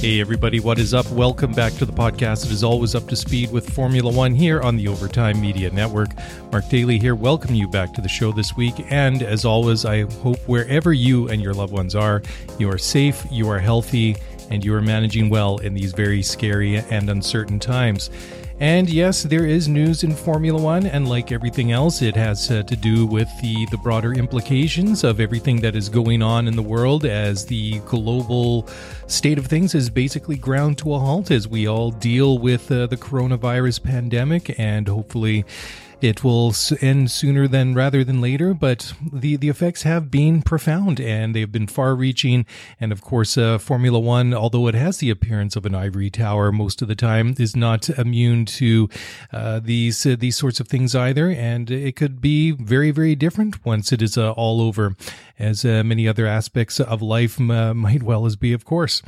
Hey, everybody, what is up? Welcome back to the podcast. It is always up to speed with Formula One here on the Overtime Media Network. Mark Daly here, welcome you back to the show this week. And as always, I hope wherever you and your loved ones are, you are safe, you are healthy, and you are managing well in these very scary and uncertain times. And yes, there is news in Formula One, and like everything else, it has uh, to do with the, the broader implications of everything that is going on in the world as the global state of things is basically ground to a halt as we all deal with uh, the coronavirus pandemic and hopefully it will end sooner than rather than later, but the, the effects have been profound and they've been far reaching. And of course, uh, Formula One, although it has the appearance of an ivory tower most of the time, is not immune to uh, these uh, these sorts of things either. And it could be very, very different once it is uh, all over, as uh, many other aspects of life uh, might well as be, of course.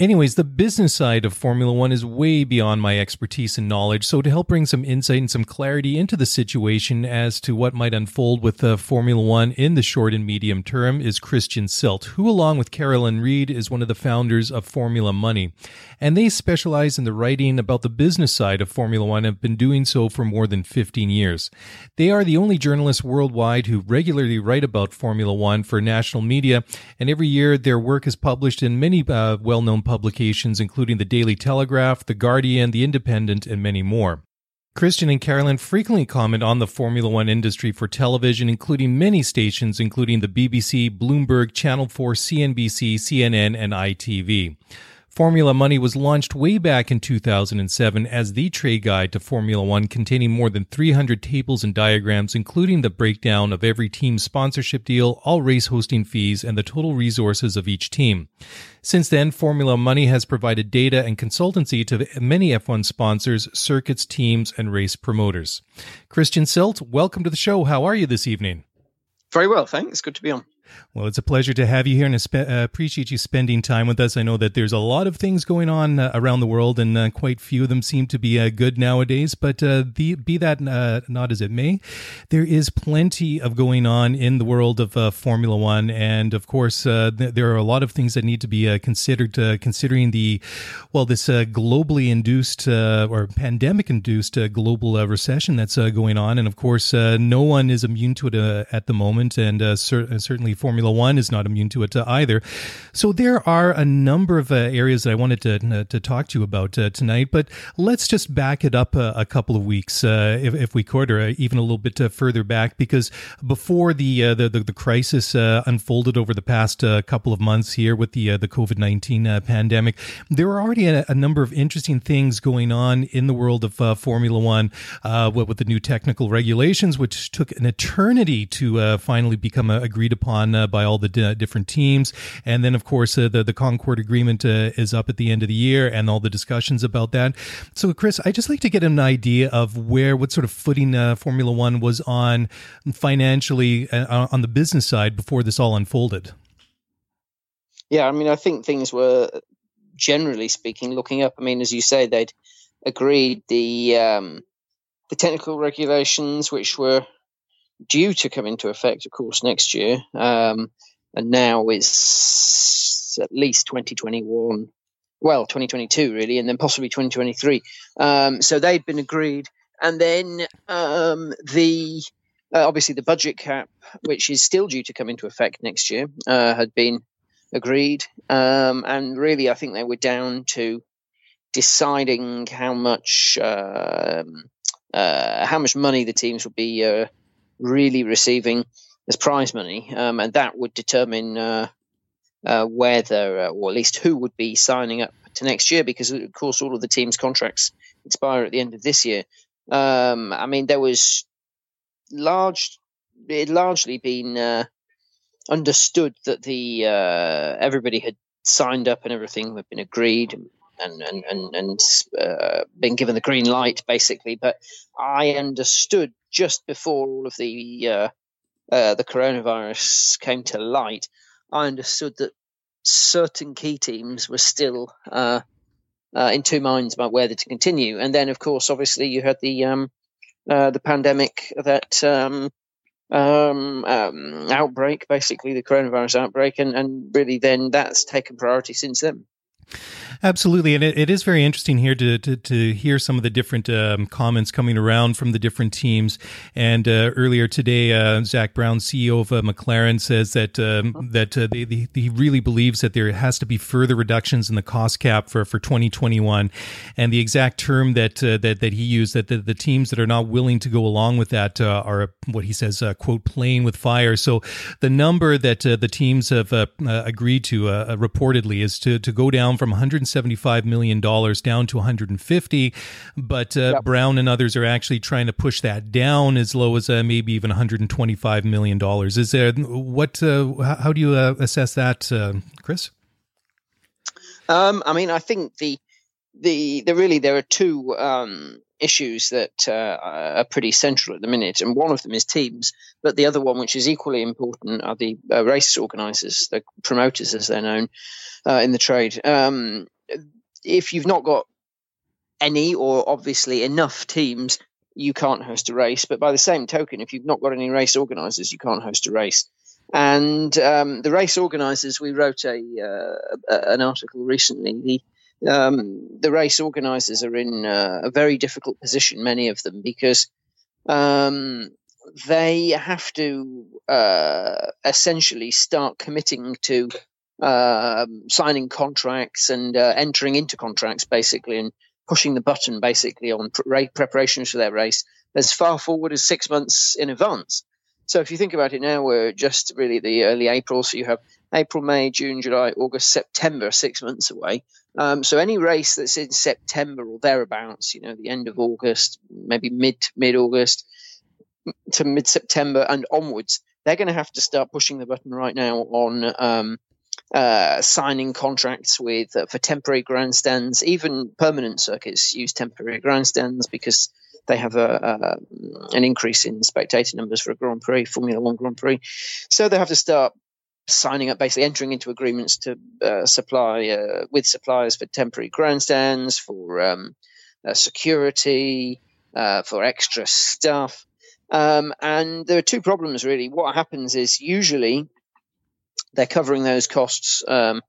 Anyways, the business side of Formula One is way beyond my expertise and knowledge. So, to help bring some insight and some clarity into the situation as to what might unfold with uh, Formula One in the short and medium term is Christian Sylt, who, along with Carolyn Reid, is one of the founders of Formula Money. And they specialize in the writing about the business side of Formula One and have been doing so for more than 15 years. They are the only journalists worldwide who regularly write about Formula One for national media, and every year their work is published in many uh, well known publications, including the Daily Telegraph, The Guardian, The Independent, and many more. Christian and Carolyn frequently comment on the Formula One industry for television, including many stations, including the BBC, Bloomberg, Channel 4, CNBC, CNN, and ITV. Formula Money was launched way back in 2007 as the trade guide to Formula One, containing more than 300 tables and diagrams, including the breakdown of every team's sponsorship deal, all race hosting fees, and the total resources of each team. Since then, Formula Money has provided data and consultancy to many F1 sponsors, circuits, teams, and race promoters. Christian Sylt, welcome to the show. How are you this evening? Very well, thanks. Good to be on. Well, it's a pleasure to have you here and uh, appreciate you spending time with us. I know that there's a lot of things going on uh, around the world, and uh, quite few of them seem to be uh, good nowadays. But uh, the, be that uh, not as it may, there is plenty of going on in the world of uh, Formula One. And of course, uh, th- there are a lot of things that need to be considered, considering the, well, this globally induced or pandemic induced global recession that's going on. And of course, no one is immune to it at the moment. And cer- certainly, Formula One is not immune to it uh, either. So there are a number of uh, areas that I wanted to, uh, to talk to you about uh, tonight, but let's just back it up a, a couple of weeks, uh, if, if, we could, or even a little bit further back, because before the the, the, the, crisis unfolded over the past couple of months here with the the COVID nineteen pandemic, there were already a, a, number of interesting things going on in the world of Formula One, with the new technical regulations, which took an eternity to finally become agreed upon uh, by all the d- different teams. And then, of course, uh, the, the Concorde Agreement uh, is up at the end of the year and all the discussions about that. So, Chris, I just like to get an idea of where, what sort of footing uh, Formula One was on financially uh, on the business side before this all unfolded. Yeah, I mean, I think things were generally speaking looking up. I mean, as you say, they'd agreed the um, the technical regulations, which were due to come into effect, of course, next year. Um, and now it's at least 2021, well, 2022, really, and then possibly 2023. Um, so they'd been agreed. And then um, the uh, obviously the budget cap, which is still due to come into effect next year, uh, had been agreed. Um, and really, I think they were down to deciding how much um, uh, how much money the teams would be uh, really receiving as prize money, um, and that would determine uh, uh, whether, uh, or at least who, would be signing up to next year. Because of course, all of the teams' contracts expire at the end of this year. Um, I mean, there was large, it largely been uh, understood that the uh, everybody had signed up and everything had been agreed and and and, and uh, been given the green light basically. But I understood just before all of the uh, uh, the coronavirus came to light, I understood that certain key teams were still uh, uh, in two minds about whether to continue. And then, of course, obviously, you had the um, uh, the pandemic that um, um, um, outbreak, basically the coronavirus outbreak, and, and really then that's taken priority since then. Absolutely, and it, it is very interesting here to, to, to hear some of the different um, comments coming around from the different teams. And uh, earlier today, uh, Zak Brown, CEO of uh, McLaren, says that um, that uh, they, they, he really believes that there has to be further reductions in the cost cap for, for 2021. And the exact term that uh, that that he used that the, the teams that are not willing to go along with that uh, are what he says quote playing with fire. So the number that the teams have agreed to reportedly is to to go down from $175 million down to 150 but uh, yep. Brown and others are actually trying to push that down as low as uh, maybe even 125 million dollars. Is there what? Uh, how do you uh, assess that, uh, Chris? Um, I mean, I think the the the really there are two um, issues that uh, are pretty central at the minute, and one of them is teams, but the other one, which is equally important, are the uh, race organisers, the promoters, as they're known uh, in the trade. Um, if you've not got any or obviously enough teams, you can't host a race. But by the same token, if you've not got any race organisers, you can't host a race. And um, the race organisers, we wrote a, uh, an article recently. The um, the race organisers are in uh, a very difficult position, many of them, because um, they have to uh, essentially start committing to uh, signing contracts and uh, entering into contracts basically and pushing the button basically on pre- preparations for their race as far forward as six months in advance. So if you think about it now, we're just really the early April. So you have April, May, June, July, August, September, six months away. Um, so any race that's in September or thereabouts, you know, the end of August, maybe mid mid August to mid September and onwards, they're going to have to start pushing the button right now on um, uh, signing contracts with uh, for temporary grandstands. Even permanent circuits use temporary grandstands because they have a, a, an increase in spectator numbers for a Grand Prix, Formula One Grand Prix. So they have to start signing up, basically entering into agreements to uh, supply uh, with suppliers for temporary grandstands, for um, uh, security, uh, for extra stuff. Um, and there are two problems really. What happens is usually they're covering those costs um,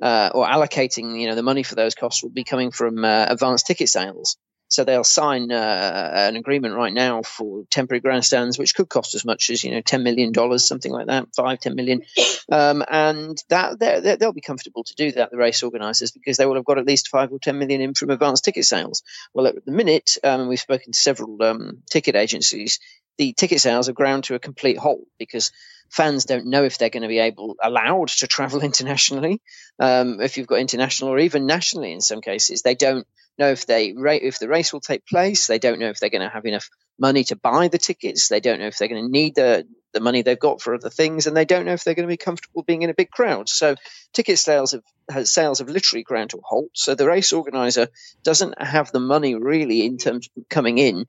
uh, or allocating, you know, the money for those costs will be coming from uh, advanced ticket sales. So they'll sign uh, an agreement right now for temporary grandstands, which could cost as much as you know ten million dollars, something like that, five, ten million, um, and that they'll be comfortable to do that. The race organisers because they will have got at least five or ten million in from advanced ticket sales. Well, at the minute, um, we've spoken to several um, ticket agencies. The ticket sales have ground to a complete halt because fans don't know if they're going to be able allowed to travel internationally. Um, if you've got international or even nationally, in some cases, they don't know if they if the race will take place. They don't know if they're going to have enough money to buy the tickets. They don't know if they're going to need the the money they've got for other things, and they don't know if they're going to be comfortable being in a big crowd. So ticket sales have sales have literally ground to a halt. So the race organizer doesn't have the money really in terms of coming in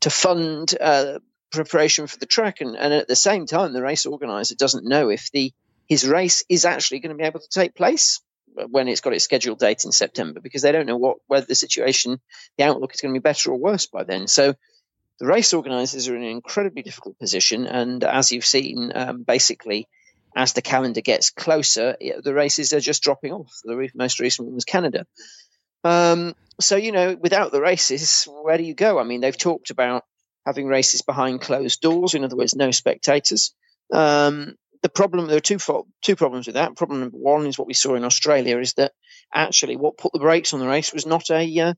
to fund uh, preparation for the track, and, and at the same time, the race organizer doesn't know if the his race is actually going to be able to take place when it's got its scheduled date in September because they don't know what whether the situation, the outlook is going to be better or worse by then. So the race organisers are in an incredibly difficult position, and as you've seen, um, basically. As the calendar gets closer, the races are just dropping off. The most recent one was Canada. Um, so, you know, without the races, where do you go? I mean, they've talked about having races behind closed doors, in other words, no spectators. Um, the problem there are two two problems with that. Problem number one is what we saw in Australia is that actually what put the brakes on the race was not a uh,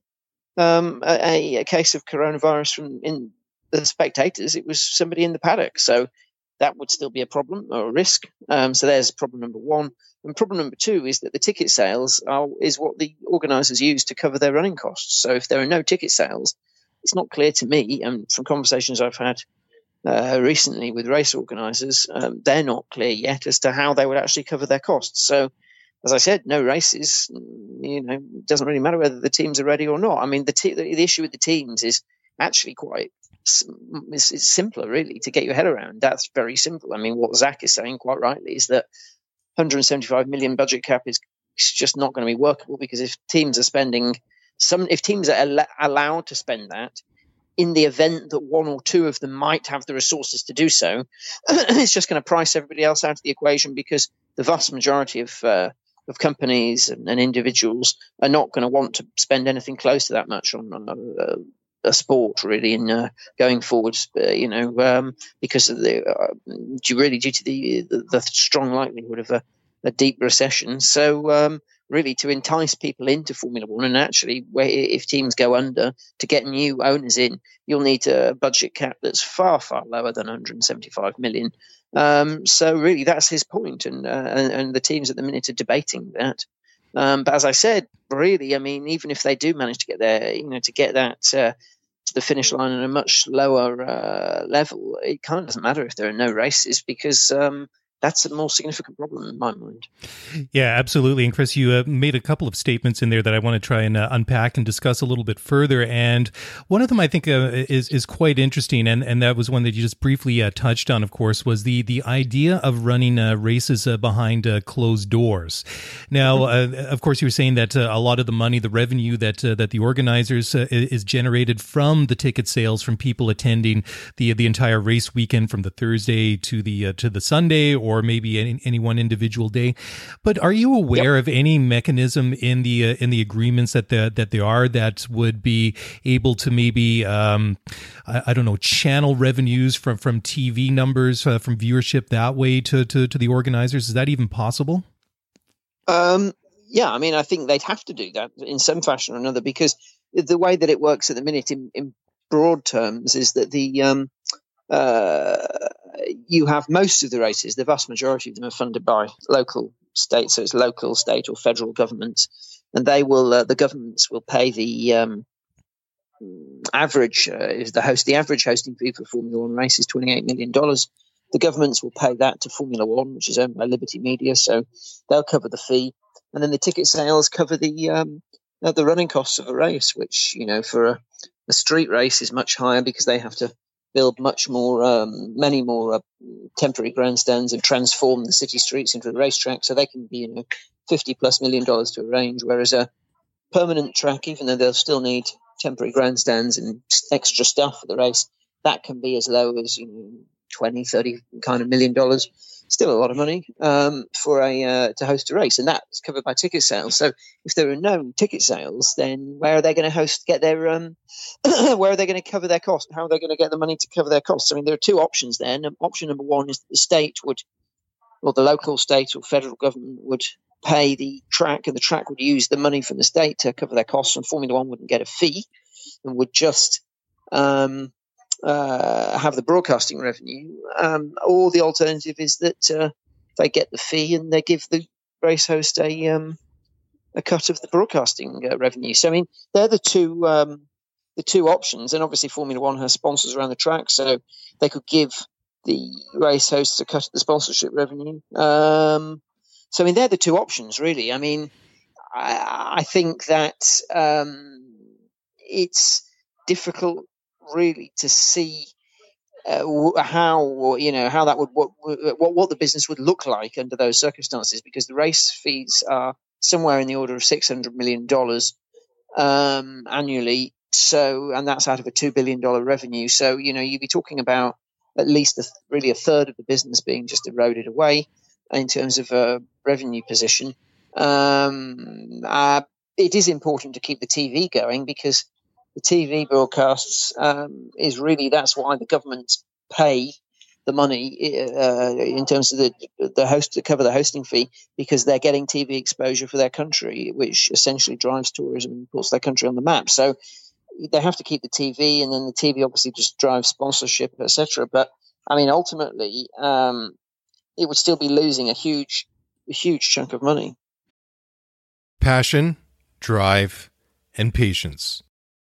um, a, a, case of coronavirus from in the spectators, it was somebody in the paddock. So that would still be a problem or a risk. Um, so there's problem number one. And problem number two is that the ticket sales are, is what the organisers use to cover their running costs. So if there are no ticket sales, it's not clear to me, and from conversations I've had uh, recently with race organisers, um, they're not clear yet as to how they would actually cover their costs. So, as I said, no races. You know, it doesn't really matter whether the teams are ready or not. I mean, the, the issue with the teams is actually quite it's, it's, simpler, really, to get your head around. That's very simple. I mean, what Zak is saying quite rightly is that 175 million budget cap is just not going to be workable because if teams are spending some, if teams are al- allowed to spend that, in the event that one or two of them might have the resources to do so, it's just going to price everybody else out of the equation because the vast majority of uh, of companies and, and, individuals are not going to want to spend anything close to that much on, on uh, a sport really in uh, going forwards. Uh, you know, um, because of the uh, really due to the, the, the strong likelihood of a, a deep recession. So um, really, to entice people into Formula One, and actually, if teams go under, to get new owners in, you'll need a budget cap that's far far lower than 175 million. Um, so really, that's his point, and, uh, and and the teams at the minute are debating that. Um, but as I said, really, I mean, even if they do manage to get there, you know, to get that uh, to the finish line at a much lower uh, level, it kind of doesn't matter if there are no races because um, that's a more significant problem in my mind. Yeah, absolutely. And Chris, you uh, made a couple of statements in there that I want to try and uh, unpack and discuss a little bit further. And one of them I think uh, is is quite interesting, and and that was one that you just briefly uh, touched on. Of course, was the the idea of running uh, races uh, behind closed doors. Now, mm-hmm. of course, you were saying that a lot of the money, the revenue that that the organizers is generated from the ticket sales from people attending the the entire race weekend from the Thursday to the to the Sunday or or maybe any, any one individual day. But are you aware yep. of any mechanism in the uh, in the agreements that the, that there are that would be able to maybe um, I, I, don't know channel revenues from from TV numbers uh, from viewership that way to, to to the organizers? Is that even possible? Um, yeah, I mean, I think they'd have to do that in some fashion or another because the way that it works at the minute, in, in broad terms, is that the um, you have most of the races, the vast majority of them are funded by local states, so it's local, state, or federal governments, and they will, uh, the governments will pay the um, average, uh, is the host, the average hosting fee for Formula One race is $28 million. The governments will pay that to Formula One, which is owned by Liberty Media, so they'll cover the fee, and then the ticket sales cover the um, uh, the running costs of a race, which you know for a, a street race is much higher because they have to build much more, um, many more uh, temporary grandstands and transform the city streets into a racetrack so they can be, you know, 50 plus million dollars to arrange. Whereas a permanent track, even though they'll still need temporary grandstands and extra stuff for the race, that can be as low as, you know, 20, 30 kind of million dollars still a lot of money um, for a uh, to host a race, and that's covered by ticket sales. So if there are no ticket sales, then where are they going to host get their um, where are they going to cover their costs? How are they going to get the money to cover their costs? I mean, there are two options. Then option number one is that the state would, or the local state or federal government would pay the track, and the track would use the money from the state to cover their costs, and Formula One wouldn't get a fee, and would just um, uh, have the broadcasting revenue, um, or the alternative is that uh, they get the fee and they give the race host a um, a cut of the broadcasting uh, revenue. So I mean, they're the two um, the two options, and obviously Formula One has sponsors around the track, so they could give the race hosts a cut of the sponsorship revenue. Um, so I mean, they're the two options, really. I mean, I, I think that um, it's difficult really to see uh, how you know how that would what, what what the business would look like under those circumstances because the race fees are somewhere in the order of 600 million dollars um, annually. So and that's out of a 2 billion dollar revenue. So you know you'd be talking about at least a, really a third of the business being just eroded away in terms of a revenue position. Um, uh, it is important to keep the TV going because the TV broadcasts um, is really that's why the governments pay the money uh, in terms of the the host to cover the hosting fee because they're getting TV exposure for their country, which essentially drives tourism and puts their country on the map. So they have to keep the TV, and then the TV obviously just drives sponsorship, etc. But I mean, ultimately, um, it would still be losing a huge, a huge chunk of money. Passion, drive, and patience.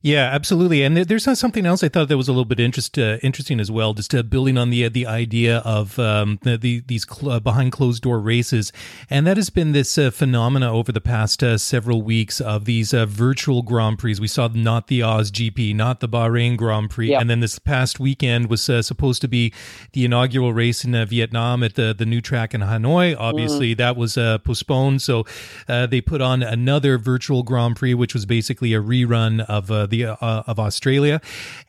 Yeah, absolutely. And there's something else I thought that was a little bit interest, uh, interesting as well, just uh, building on the uh, the idea of um, the, the, these cl- uh, behind closed door races, and that has been this uh, phenomena over the past uh, several weeks of these virtual Grand Prix. We saw not the Oz GP, not the Bahrain Grand Prix, yeah. and then this past weekend was supposed to be the inaugural race in Vietnam at the the new track in Hanoi. Obviously, mm. that was postponed, so they put on another virtual Grand Prix, which was basically a rerun of the uh, of Australia,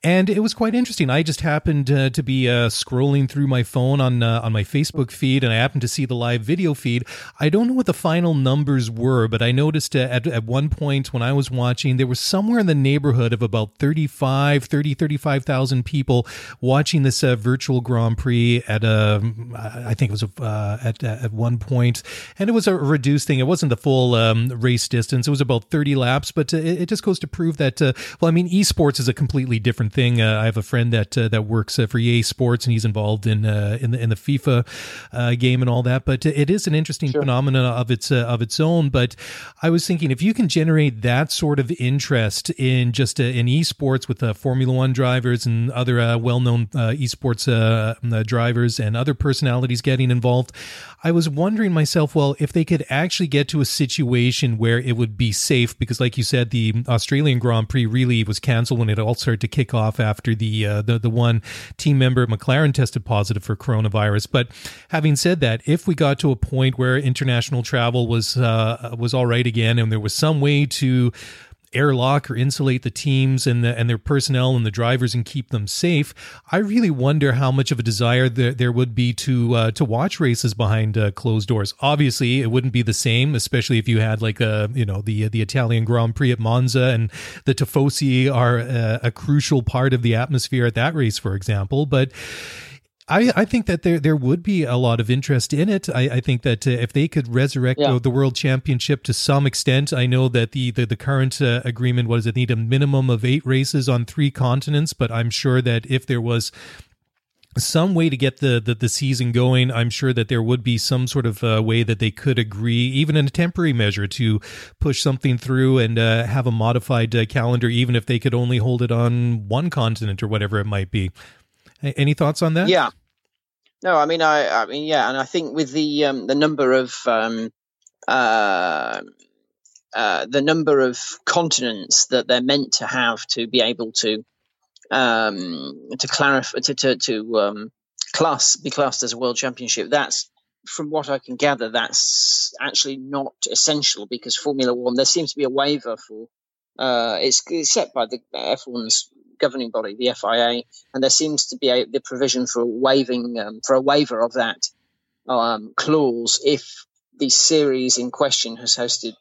and it was quite interesting. I just happened uh, to be uh, scrolling through my phone on uh, on my Facebook feed, and I happened to see the live video feed. I don't know what the final numbers were, but I noticed uh, at at one point when I was watching, there was somewhere in the neighborhood of about 35, 30, 35,000 people watching this uh, virtual Grand Prix at a, I think it was a, at at one point, and it was a reduced thing. It wasn't the full um, race distance; it was about 30 laps, but it, it, just goes to prove that well, I mean, esports is a completely different thing. Uh, I have a friend that uh, that works uh, for EA Sports, and he's involved in uh, in the in the FIFA uh, game and all that. But it is an interesting sure. phenomenon of its uh, of its own. But I was thinking, if you can generate that sort of interest in just in esports with Formula One drivers and other well known esports drivers and other personalities getting involved, I was wondering myself, well, if they could actually get to a situation where it would be safe, because like you said, the Australian Grand Prix really was canceled when it all started to kick off after the uh, the the one team member at McLaren tested positive for coronavirus. But having said that, if we got to a point where international travel was uh, was all right again, and there was some way to airlock or insulate the teams and the, and their personnel and the drivers and keep them safe. I really wonder how much of a desire there, there would be to uh, to watch races behind uh, closed doors. Obviously, it wouldn't be the same, especially if you had like a uh, you know the the Italian Grand Prix at Monza and the Tifosi are a, a crucial part of the atmosphere at that race, for example. But I, I think that there there would be a lot of interest in it. I, I think that uh, if they could resurrect yeah. the, the, world championship to some extent, I know that the the, the current uh, agreement was it need a minimum of eight races on three continents, but I'm sure that if there was some way to get the, the, the season going. I'm sure that there would be some sort of uh, way that they could agree, even in a temporary measure, to push something through and uh, have a modified uh, calendar, even if they could only hold it on one continent or whatever it might be. Any thoughts on that? Yeah, no, I mean, I, I mean, yeah, and I think with the um, the number of um, uh, uh, the number of continents that they're meant to have to be able to um, to clarify to to, to um, class be classed as a world championship. That's from what I can gather, that's actually not essential because Formula One there seems to be a waiver for uh, it's, it's set by the F1's governing body, the FIA, and there seems to be a, the provision for waiving um, for a waiver of that um, clause if the series in question has hosted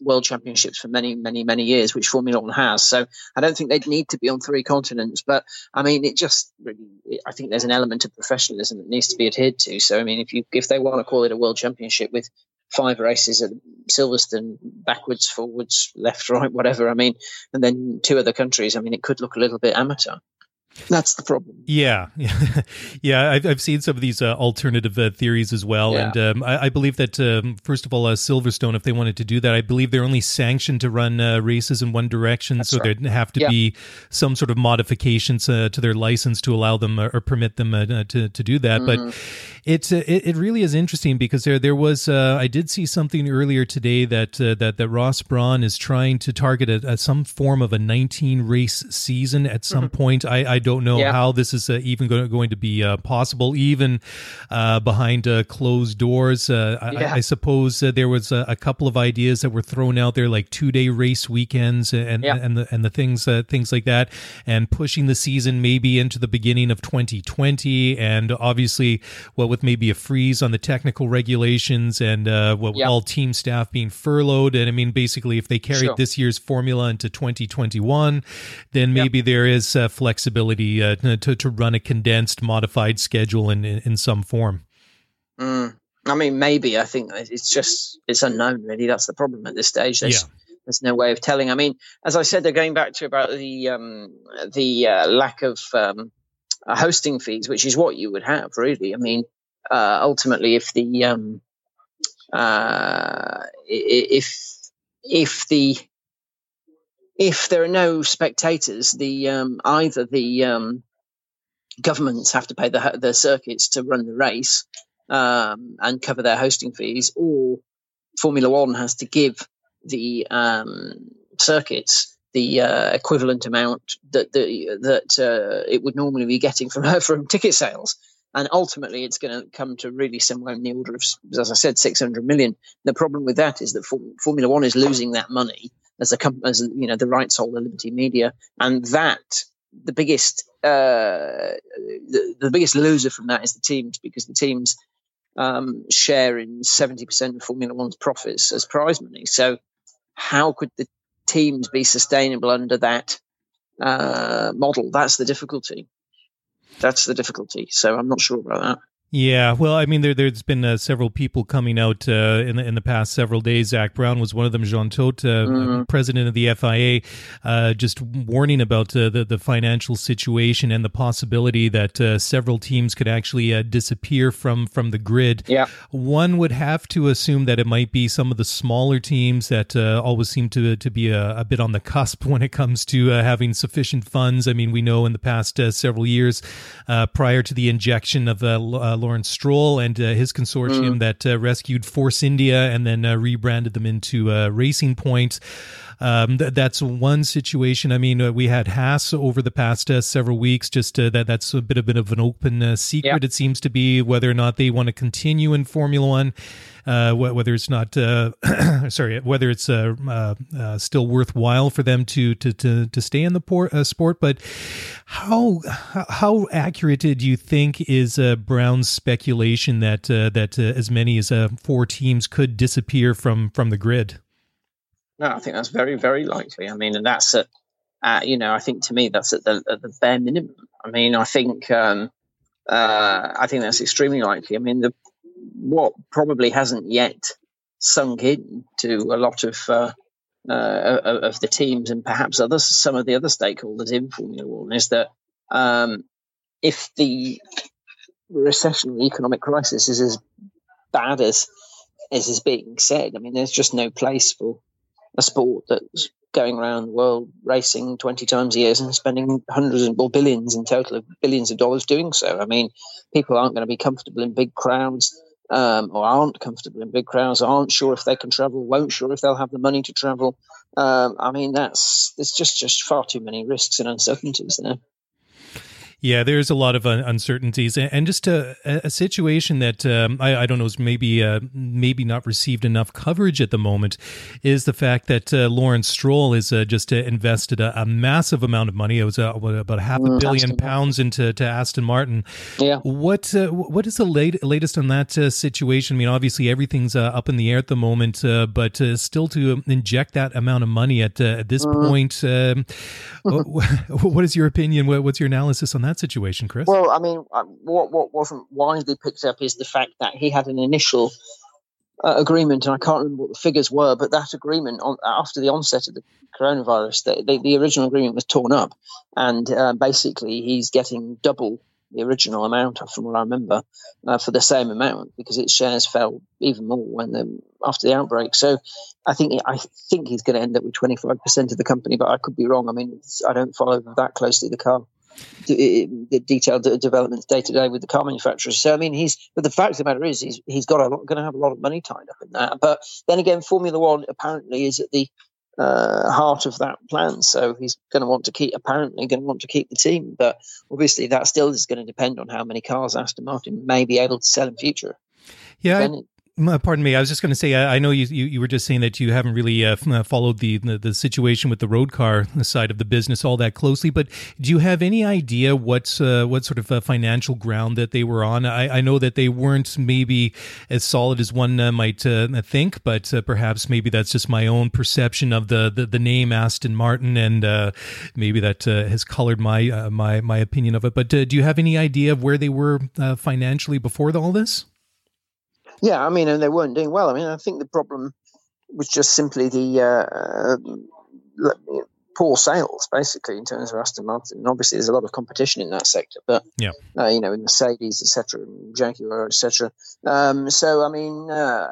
world championships for many, many, many years, which Formula One has. So I don't think they'd need to be on three continents. But I mean, it just really, I think there's an element of professionalism that needs to be adhered to. So I mean, if you if they want to call it a world championship with five races at Silverstone, backwards, forwards, left, right, whatever. I mean, and then two other countries. I mean, it could look a little bit amateur. That's the problem. Yeah, yeah, yeah. I've, I've seen some of these uh, alternative uh, theories as well, Yeah. and um, I, I believe that um, first of all, uh, Silverstone, if they wanted to do that, I believe they're only sanctioned to run uh, races in one direction, so right. there'd have to Yeah. be some sort of modifications uh, to their license to allow them uh, or permit them uh, to to do that. Mm-hmm. But it's it, it really is interesting because there there was uh, I did see something earlier today that uh, that that Ross Brawn is trying to target a, a, some form of a 19 race season at some point. I I don't know Mm-hmm. Yeah. how this is uh, even going, going to be uh, possible, even uh, behind uh, closed doors. Uh, I- Yeah. I, I suppose uh, there was a, a couple of ideas that were thrown out there, like two day race weekends and Yeah. and the and the things uh, things like that, and pushing the season maybe into the beginning of 2020, and obviously, well, with maybe a freeze on the technical regulations and uh, with Yeah. all team staff being furloughed, and I mean, basically, if they carried Sure. this year's formula into 2021, then maybe there is uh, flexibility uh, to to run a condensed, modified schedule in in, in some form. Mm. I mean, maybe. I think it's just it's unknown. Really, that's the problem at this stage. There's, Yeah. there's no way of telling. I mean, as I said, they're going back to about the um, the uh, lack of um, uh, hosting fees, which is what you would have, really. I mean, uh, ultimately, if the um, uh, if if the if there are no spectators, the um, either the um, governments have to pay the the circuits to run the race um, and cover their hosting fees, or Formula One has to give the um, circuits the uh, equivalent amount that the, that uh, it would normally be getting from from ticket sales. And ultimately, it's going to come to really somewhere in the order of, as I said, 600 million. The problem with that is that Form- Formula One is losing that money as a com- as you know the rights holder, Liberty Media, and that the biggest uh, the, the biggest loser from that is the teams because the teams um, share in 70% of Formula One's profits as prize money. So, how could the teams be sustainable under that uh, model? That's the difficulty. That's the difficulty. So, I'm not sure about that. Yeah, well, I mean, there, there's been uh, several people coming out uh, in the in the past several days. Zak Brown was one of them. Jean Todt, uh, Mm-hmm. president of the FIA, uh, just warning about uh, the the financial situation and the possibility that uh, several teams could actually uh, disappear from from the grid. Yeah. One would have to assume that it might be some of the smaller teams that uh, always seem to to be a, a bit on the cusp when it comes to uh, having sufficient funds. I mean, we know in the past uh, several years, uh, prior to the injection of Lawrence Stroll and uh, his consortium that uh, rescued Force India and then uh, rebranded them into uh, Racing Point. Um, th- that's one situation. I mean, uh, we had Haas over the past uh, several weeks. Just uh, that that's a bit, a bit of an open uh, secret. Yep. It seems to be whether or not they want to continue in Formula One. Uh, whether it's not, uh, sorry, whether it's uh, uh, uh, still worthwhile for them to to to, to stay in the por- uh, sport, but how how accurate do you think is uh, Brown's speculation that uh, that uh, as many as uh, four teams could disappear from from the grid? No, I think that's very, very likely. I mean, and that's at, uh, you know, I think to me that's at the, at the bare minimum. I mean, I think, um, uh, I think that's extremely likely. I mean, the what probably hasn't yet sunk in to a lot of uh, uh, of the teams and perhaps others, some of the other stakeholders in Formula One, is that um, if the recession or economic crisis is as bad as as is being said, I mean, there's just no place for a sport that's going around the world racing 20 times a year and spending hundreds and billions in total of billions of dollars doing so. I mean, people aren't going to be comfortable in big crowds um, or aren't comfortable in big crowds, aren't sure if they can travel, won't sure if they'll have the money to travel. Um, I mean, that's there's just just far too many risks and uncertainties there. Yeah, there's a lot of uncertainties, and just a, a situation that um, I, I, don't know is maybe uh, maybe not received enough coverage at the moment is the fact that uh, Lawrence Stroll has uh, just uh, invested a, a, massive amount of money. It was uh, about half a mm, billion pounds into to Aston Martin. Yeah. What uh, what is the late, latest on that situation? I mean, obviously everything's up in the air at the moment, but still to inject that amount of money at, at this mm. point, um, what is your opinion? What's your analysis on that situation, Chris? Well, I mean, uh, what what wasn't widely picked up is the fact that he had an initial uh, agreement, and I can't remember what the figures were, but that agreement on, after the onset of the coronavirus, the, the, the original agreement was torn up, and uh, basically he's getting double the original amount, from what I remember, uh, for the same amount because its shares fell even more when the, after the outbreak. So I think I think he's going to end up with twenty five percent of the company, but I could be wrong. I mean, I don't follow that closely the car the detailed developments day to day with the car manufacturers. So I mean, he's but the fact of the matter is, he's he's got a lot, going to have a lot of money tied up in that. But then again, Formula One apparently is at the uh, heart of that plan. So he's going to want to keep apparently going to want to keep the team. But obviously, that still is going to depend on how many cars Aston Martin may be able to sell in future. Yeah, Pardon me. I was just going to say. I, know you, you, you. were just saying that you haven't really uh, uh, followed the, the, the situation with the road car side of the business all that closely. But do you have any idea what uh, what sort of uh, financial ground that they were on? I, I, know that they weren't maybe as solid as one uh, might uh, think, but perhaps maybe that's just my own perception of the the, the name Aston Martin, and maybe that has colored my my my opinion of it. But do you have any idea of where they were financially before all this? Yeah, I mean, and they weren't doing well. I mean, I think the problem was just simply the uh, uh, poor sales, basically, in terms of Aston Martin. And obviously, there's a lot of competition in that sector, but yeah, uh, you know, in Mercedes, etc., Jaguar, etc. Um, so, I mean, uh,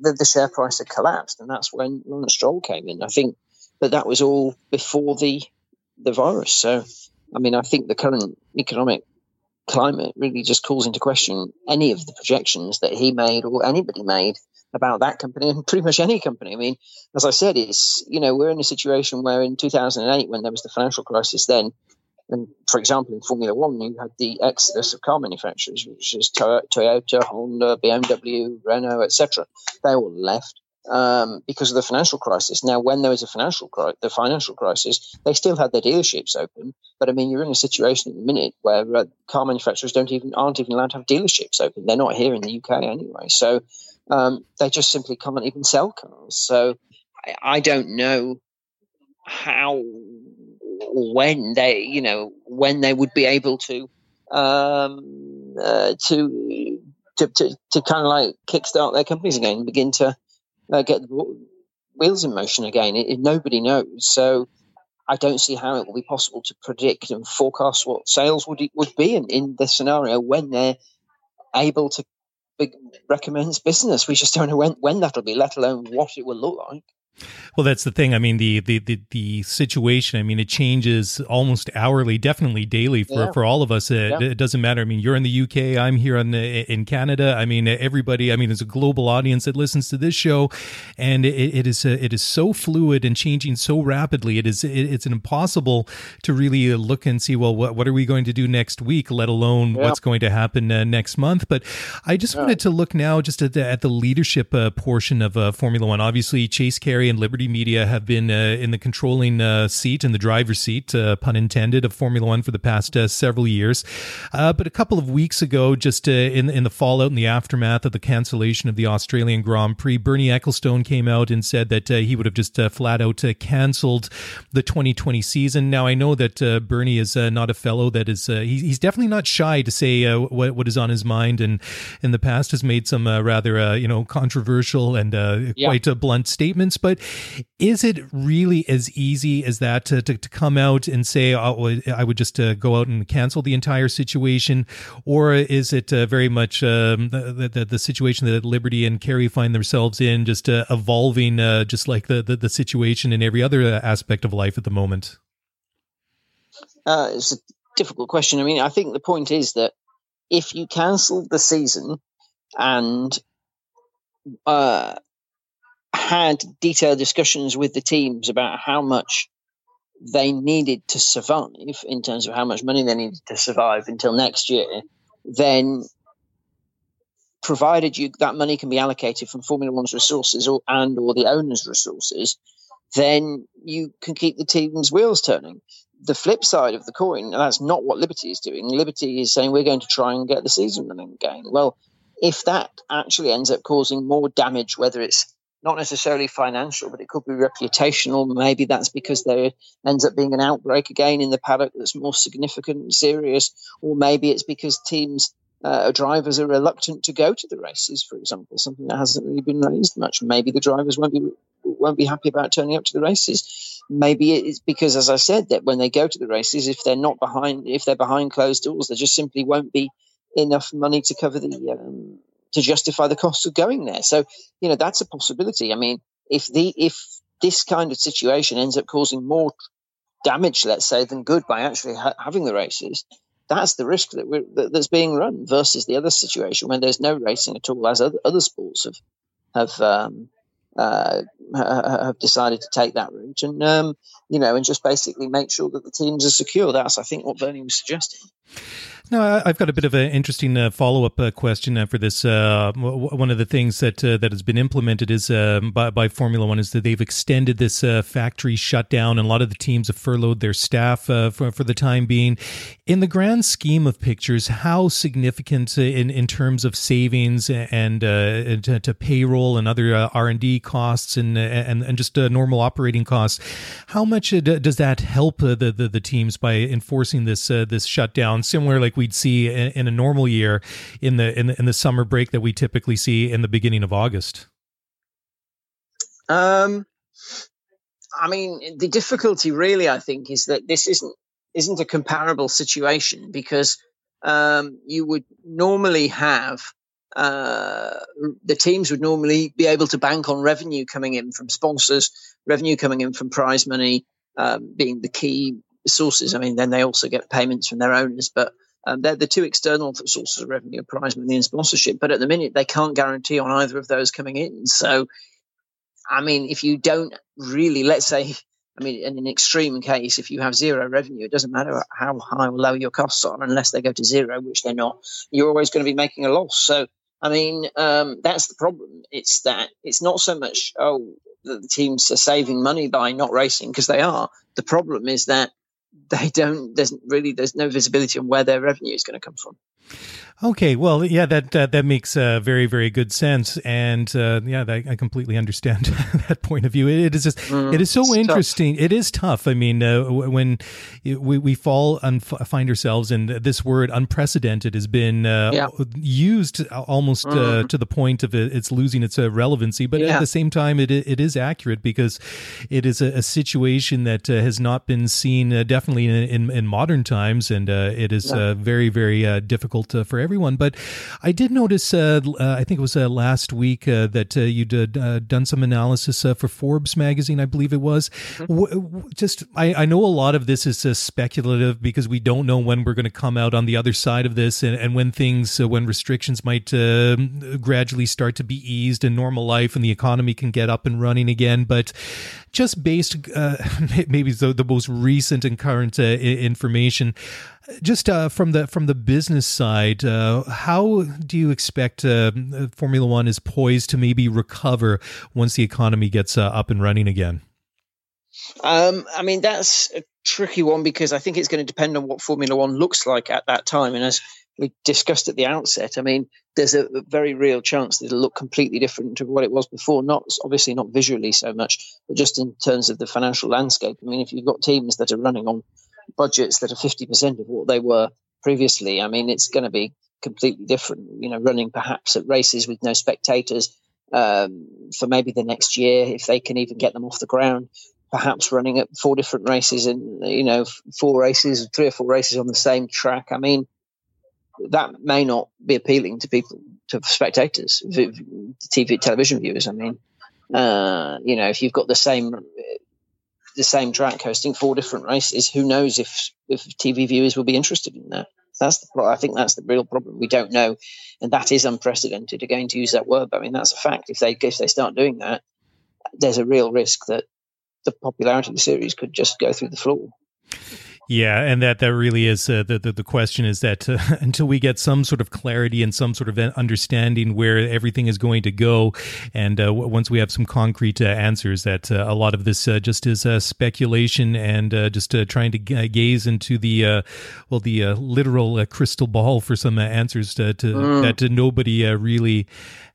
the, the, share price had collapsed, and that's when Lawrence Stroll came in. I think, but that was all before the the virus. So, I mean, I think the current economic climate really just calls into question any of the projections that he made or anybody made about that company and pretty much any company. I mean, as I said, it's you know we're in a situation where in 2008 when there was the financial crisis then. And for example, in Formula One, you had the exodus of car manufacturers, which is Toyota, Honda, BMW, Renault, etc. They all left um, because of the financial crisis. Now, when there was a financial cri- the financial crisis, they still had their dealerships open. But I mean, you're in a situation at the minute where uh, car manufacturers don't even aren't even allowed to have dealerships open. They're not here in the UK anyway, so um, they just simply can't even sell cars. So I, I don't know how when they you know when they would be able to um, uh, to, to to to kind of like kickstart their companies again and begin to uh, get the wheels in motion again. It, it, nobody knows. So I don't see how it will be possible to predict and forecast what sales would would be in, in this scenario when they're able to recommend business. We just don't know when, when that'll be, let alone what it will look like. Well, that's the thing. I mean, the, the the the, situation. I mean, it changes almost hourly, definitely daily for, yeah. for all of us. It, yeah. it, doesn't matter. I mean, you're in the UK. I'm here in the, in Canada. I mean, everybody. I mean, there's a global audience that listens to this show, and it, it is uh, it is so fluid and changing so rapidly. It is it, it's impossible to really look and see. Well, what what are we going to do next week? Let alone yeah. what's going to happen uh, next month. But I just wanted to look now just at the, at the leadership uh, portion of uh, Formula One. Obviously, Chase Carey and Liberty Media have been uh, in the controlling uh, seat, in the driver's seat, uh, pun intended, of Formula One for the past uh, several years. Uh, but a couple of weeks ago, just uh, in in the fallout and the aftermath of the cancellation of the Australian Grand Prix, Bernie Ecclestone came out and said that he would have just flat out canceled the 2020 season. Now I know that Bernie is not a fellow that is he's definitely not shy to say what what is on his mind, and in the past has made some rather you know controversial and yeah. quite blunt statements. But is it really as easy as that to, to, to come out and say, oh, I would just uh, go out and cancel the entire situation? Or is it uh, very much um, the, the, the, situation that Liberty and Carey find themselves in, just uh, evolving uh, just like the, the, the, situation in every other aspect of life at the moment? Uh, it's a difficult question. I mean, I think the point is that if you cancel the season and uh, had detailed discussions with the teams about how much they needed to survive in terms of how much money they needed to survive until next year, then provided you that money can be allocated from Formula One's resources or and or the owner's resources, then you can keep the team's wheels turning. The flip side of the coin, and that's not what Liberty is doing. Liberty is saying we're going to try and get the season running again. Well, if that actually ends up causing more damage, whether it's not necessarily financial, but it could be reputational. Maybe that's because there ends up being an outbreak again in the paddock that's more significant and serious, or maybe it's because teams uh, drivers are reluctant to go to the races, for example, something that hasn't really been raised much. Maybe the drivers won't be won't be happy about turning up to the races. Maybe it's because, as I said, that when they go to the races, if they're not behind, if they're behind closed doors, there just simply won't be enough money to cover the um, to justify the cost of going there. So, you know, that's a possibility. I mean, if the if this kind of situation ends up causing more damage, let's say, than good by actually ha- having the races, that's the risk that we're, that, that's being run versus the other situation when there's no racing at all, as other, other sports have have um, uh, have decided to take that route, and um, you know, and just basically make sure that the teams are secure. That's, I think, what Bernie was suggesting. No, I've got a bit of an interesting uh, follow up uh, question uh, for this. Uh, one of the things that uh, that has been implemented is um, by, by, Formula One is that they've extended this uh, factory shutdown, and a lot of the teams have furloughed their staff for for the time being. In the grand scheme of pictures, how significant in in terms of savings and to, to, payroll and other R and D costs and and and just normal operating costs, how much does that help the, the, the teams by enforcing this this shutdown? Similar like we'd see in, in a normal year in the, in the in the summer break that we typically see in the beginning of August? Um, I mean, the difficulty really, I think, is that this isn't isn't a comparable situation because um, you would normally have uh, the teams would normally be able to bank on revenue coming in from sponsors, revenue coming in from prize money um, being the key sources. I mean, then they also get payments from their owners, but um, they're the two external sources of revenue, prize money and sponsorship. But at the minute, they can't guarantee on either of those coming in. So, I mean, if you don't really, let's say, I mean, in an extreme case, if you have zero revenue, it doesn't matter how high or low your costs are, unless they go to zero, which they're not. You're always going to be making a loss. So, I mean, um, that's the problem. It's that it's not so much oh the teams are saving money by not racing because they are. The problem is that they don't there's really there's no visibility on where their revenue is going to come from Okay, well, yeah, that uh, that makes uh, very very good sense, and uh, yeah, I, I completely understand that point of view. It, it is just, mm, it is so interesting. Tough. It is tough. I mean, uh, when we we fall and find ourselves, and this word unprecedented has been uh, yeah. used almost mm. to the point of it, it's losing its relevancy, but yeah. at the same time, it it is accurate because it is a, a situation that has not been seen definitely in, in, in modern times, and it is yeah. very very difficult for everyone. But I did notice, uh, uh, I think it was uh, last week, uh, that uh, you did done some analysis for Forbes magazine, I believe it was. Mm-hmm. just, I, I, know a lot of this is speculative because we don't know when we're going to come out on the other side of this, and, and when things, when restrictions might gradually start to be eased and normal life and the economy can get up and running again. But just based, maybe the, the most recent and current information just uh, from the from the business side, uh, how do you expect uh, Formula One is poised to maybe recover once the economy gets uh, up and running again? Um, I mean, that's a tricky one because I think it's going to depend on what Formula One looks like at that time. And as we discussed at the outset, I mean, there's a very real chance that it'll look completely different to what it was before. Not obviously not visually so much, but just in terms of the financial landscape. I mean, if you've got teams that are running on budgets that are 50% of what they were previously, I mean, it's going to be completely different. You know, running perhaps at races with no spectators um, for maybe the next year, if they can even get them off the ground. Perhaps running at four different races and you know four races, three or four races on the same track. I mean, that may not be appealing to people, to spectators, TV television viewers. I mean, uh, you know, if you've got the same the same track hosting four different races, who knows if if TV viewers will be interested in that? That's the I think that's the real problem. We don't know, and that is unprecedented. Again, to use that word, I mean that's a fact. If they if they start doing that, there's a real risk that the popularity of the series could just go through the floor. Yeah, and that that really is uh, the, the, the question is that uh, until we get some sort of clarity and some sort of understanding where everything is going to go, and uh, w- once we have some concrete uh, answers, that uh, a lot of this uh, just is speculation and just trying to g- gaze into the well the literal crystal ball for some answers to, to mm. that nobody really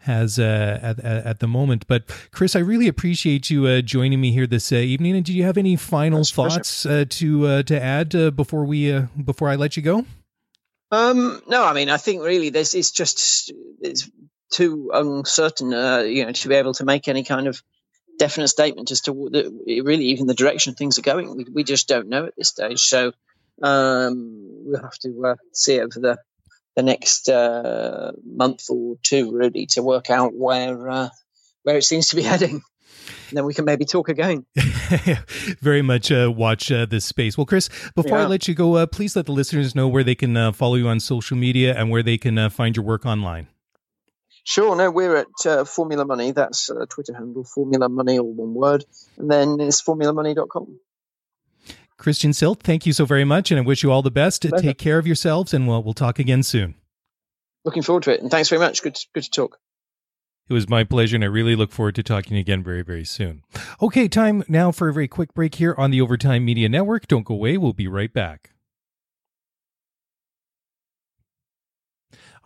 has uh, at, at the moment. But Chris, I really appreciate you uh, joining me here this uh, evening. And do you have any final That's thoughts uh, to uh, to add uh, before we before I let you go? Um, no, I mean, I think really this is just it's too uncertain, you know, to be able to make any kind of definite statement as to the, really even the direction things are going. We, we just don't know at this stage. So um, we'll have to see over the the next uh, month or two, really, to work out where uh, where it seems to be heading. And then we can maybe talk again. Very much uh, watch uh, this space. Well, Chris, before yeah. I let you go, uh, please let the listeners know where they can uh, follow you on social media and where they can find your work online. Sure. No, we're at Formula Money. That's Twitter handle, Formula Money, all one word. And then it's formulamoney.com. Christian Sylt, thank you so very much, and I wish you all the best. Pleasure. Take care of yourselves, and we'll, we'll talk again soon. Looking forward to it, and thanks very much. Good, good to talk. It was my pleasure, and I really look forward to talking again very, very soon. Okay, time now for a very quick break here on the Overtime Media Network. Don't go away. We'll be right back.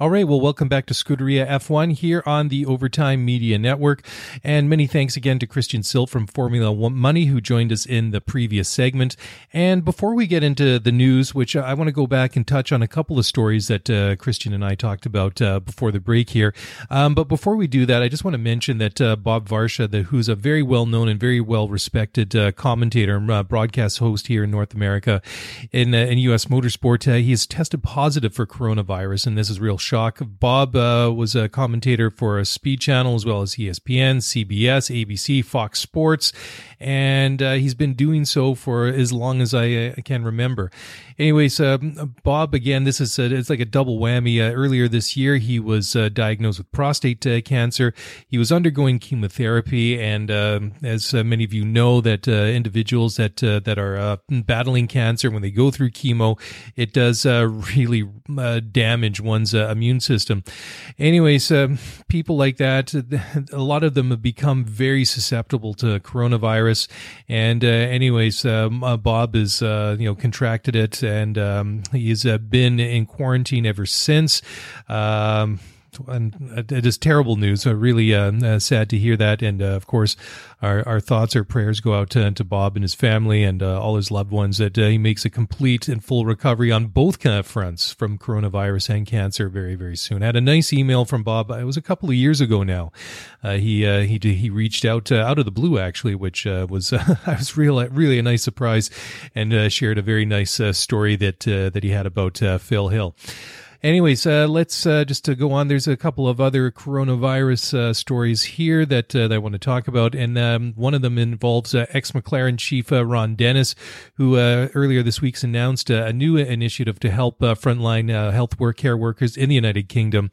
All right. Well, welcome back to Scuderia F1 here on the Overtime Media Network. And many thanks again to Christian Sylt from Formula One Money, who joined us in the previous segment. And before we get into the news, which I want to go back and touch on a couple of stories that uh, Christian and I talked about uh, before the break here. Um, but before we do that, I just want to mention that uh, Bob Varsha, the, who's a very well known and very well respected uh, commentator and uh, broadcast host here in North America in, uh, in U.S. motorsport, he has tested positive for coronavirus. And this is real shock. Bob uh, was a commentator for a Speed Channel as well as ESPN, CBS, ABC, Fox Sports, and uh, he's been doing so for as long as I, uh, can remember. Anyways, um, Bob, again, this is a, it's like a double whammy. Uh, earlier this year, he was uh, diagnosed with prostate uh, cancer. He was undergoing chemotherapy, and um, as many of you know, that individuals that that are battling cancer when they go through chemo, it does really damage one's immune system. Anyways, people like that, a lot of them have become very susceptible to coronavirus virus. And uh, anyways, um, uh, Bob is uh, you know contracted it, and um, he's been in quarantine ever since. Um, and it is terrible news. Uh, really uh, uh, sad to hear that. And uh, of course, our, our thoughts, our prayers go out to, to Bob and his family and uh, all his loved ones that uh, he makes a complete and full recovery on both fronts from coronavirus and cancer very, very soon. I had a nice email from Bob. It was a couple of years ago now. he he he reached out out of the blue actually, which was I was real really a nice surprise, and shared a very nice story that that he had about Phil Hill. Anyways, uh, let's uh, just to go on. There's a couple of other coronavirus uh, stories here that, uh, that I want to talk about, and um, one of them involves uh, ex McLaren chief uh, Ron Dennis, who earlier this week announced a new initiative to help frontline health work care workers in the United Kingdom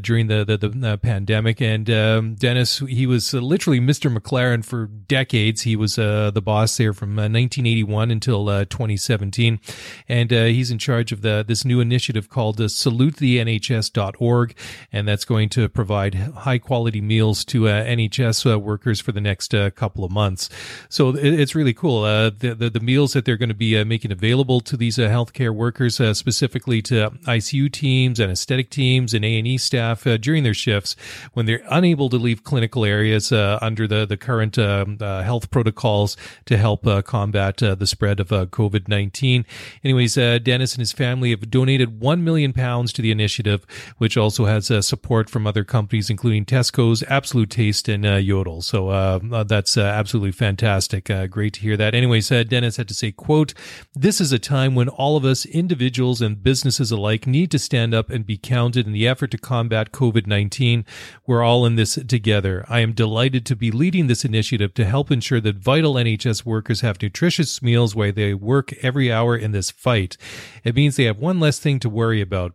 during the the, the pandemic. And um, Dennis, he was literally Mr. McLaren for decades. He was the boss there from 1981 until 2017, and he's in charge of the this new initiative called the salutethenhs.org, and that's going to provide high quality meals to uh, NHS uh, workers for the next uh, couple of months. So it, it's really cool. Uh, the, the, the meals that they're going to be uh, making available to these healthcare workers, specifically to ICU teams, anesthetic teams, and A and E staff during their shifts when they're unable to leave clinical areas under the the current um, health protocols to help combat the spread of COVID nineteen. Anyways, Dennis and his family have donated one million pounds pounds to the initiative, which also has uh, support from other companies, including Tesco's, Absolute Taste, and uh, Yodel. So uh, uh that's uh, absolutely fantastic. Uh, great to hear that. Anyways, Dennis had to say, quote, this is a time when all of us, individuals and businesses alike, need to stand up and be counted in the effort to combat COVID-19. We're all in this together. I am delighted to be leading this initiative to help ensure that vital NHS workers have nutritious meals while they work every hour in this fight. It means they have one less thing to worry about.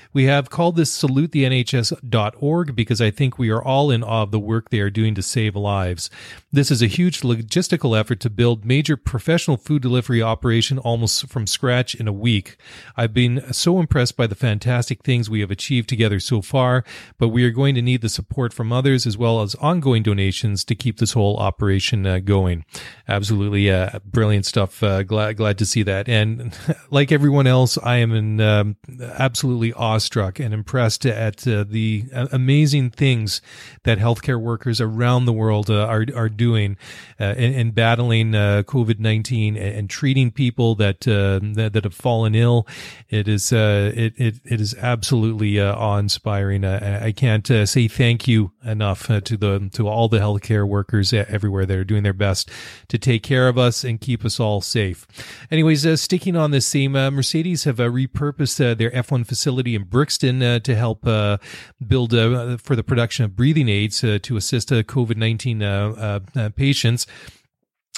We have called this salutetheNHS.org because I think we are all in awe of the work they are doing to save lives. This is a huge logistical effort to build major professional food delivery operation almost from scratch in a week. I've been so impressed by the fantastic things we have achieved together so far, but we are going to need the support from others as well as ongoing donations to keep this whole operation uh, going. Absolutely uh, brilliant stuff. Uh, glad glad to see that. And like everyone else, I am in, um, absolutely awestruck and impressed at uh, the uh, amazing things that healthcare workers around the world uh, are are doing uh, in, in, battling uh, COVID nineteen and, and, treating people that, that, that have fallen ill. It is it, it it is absolutely awe inspiring. I can't say thank you enough to the to all the healthcare workers everywhere that are doing their best to take care of us and keep us all safe. Anyways, sticking on this theme, Mercedes have repurposed their F1 facility in Brixworth uh, to help uh, build uh, for the production of breathing aids to assist COVID 19 patients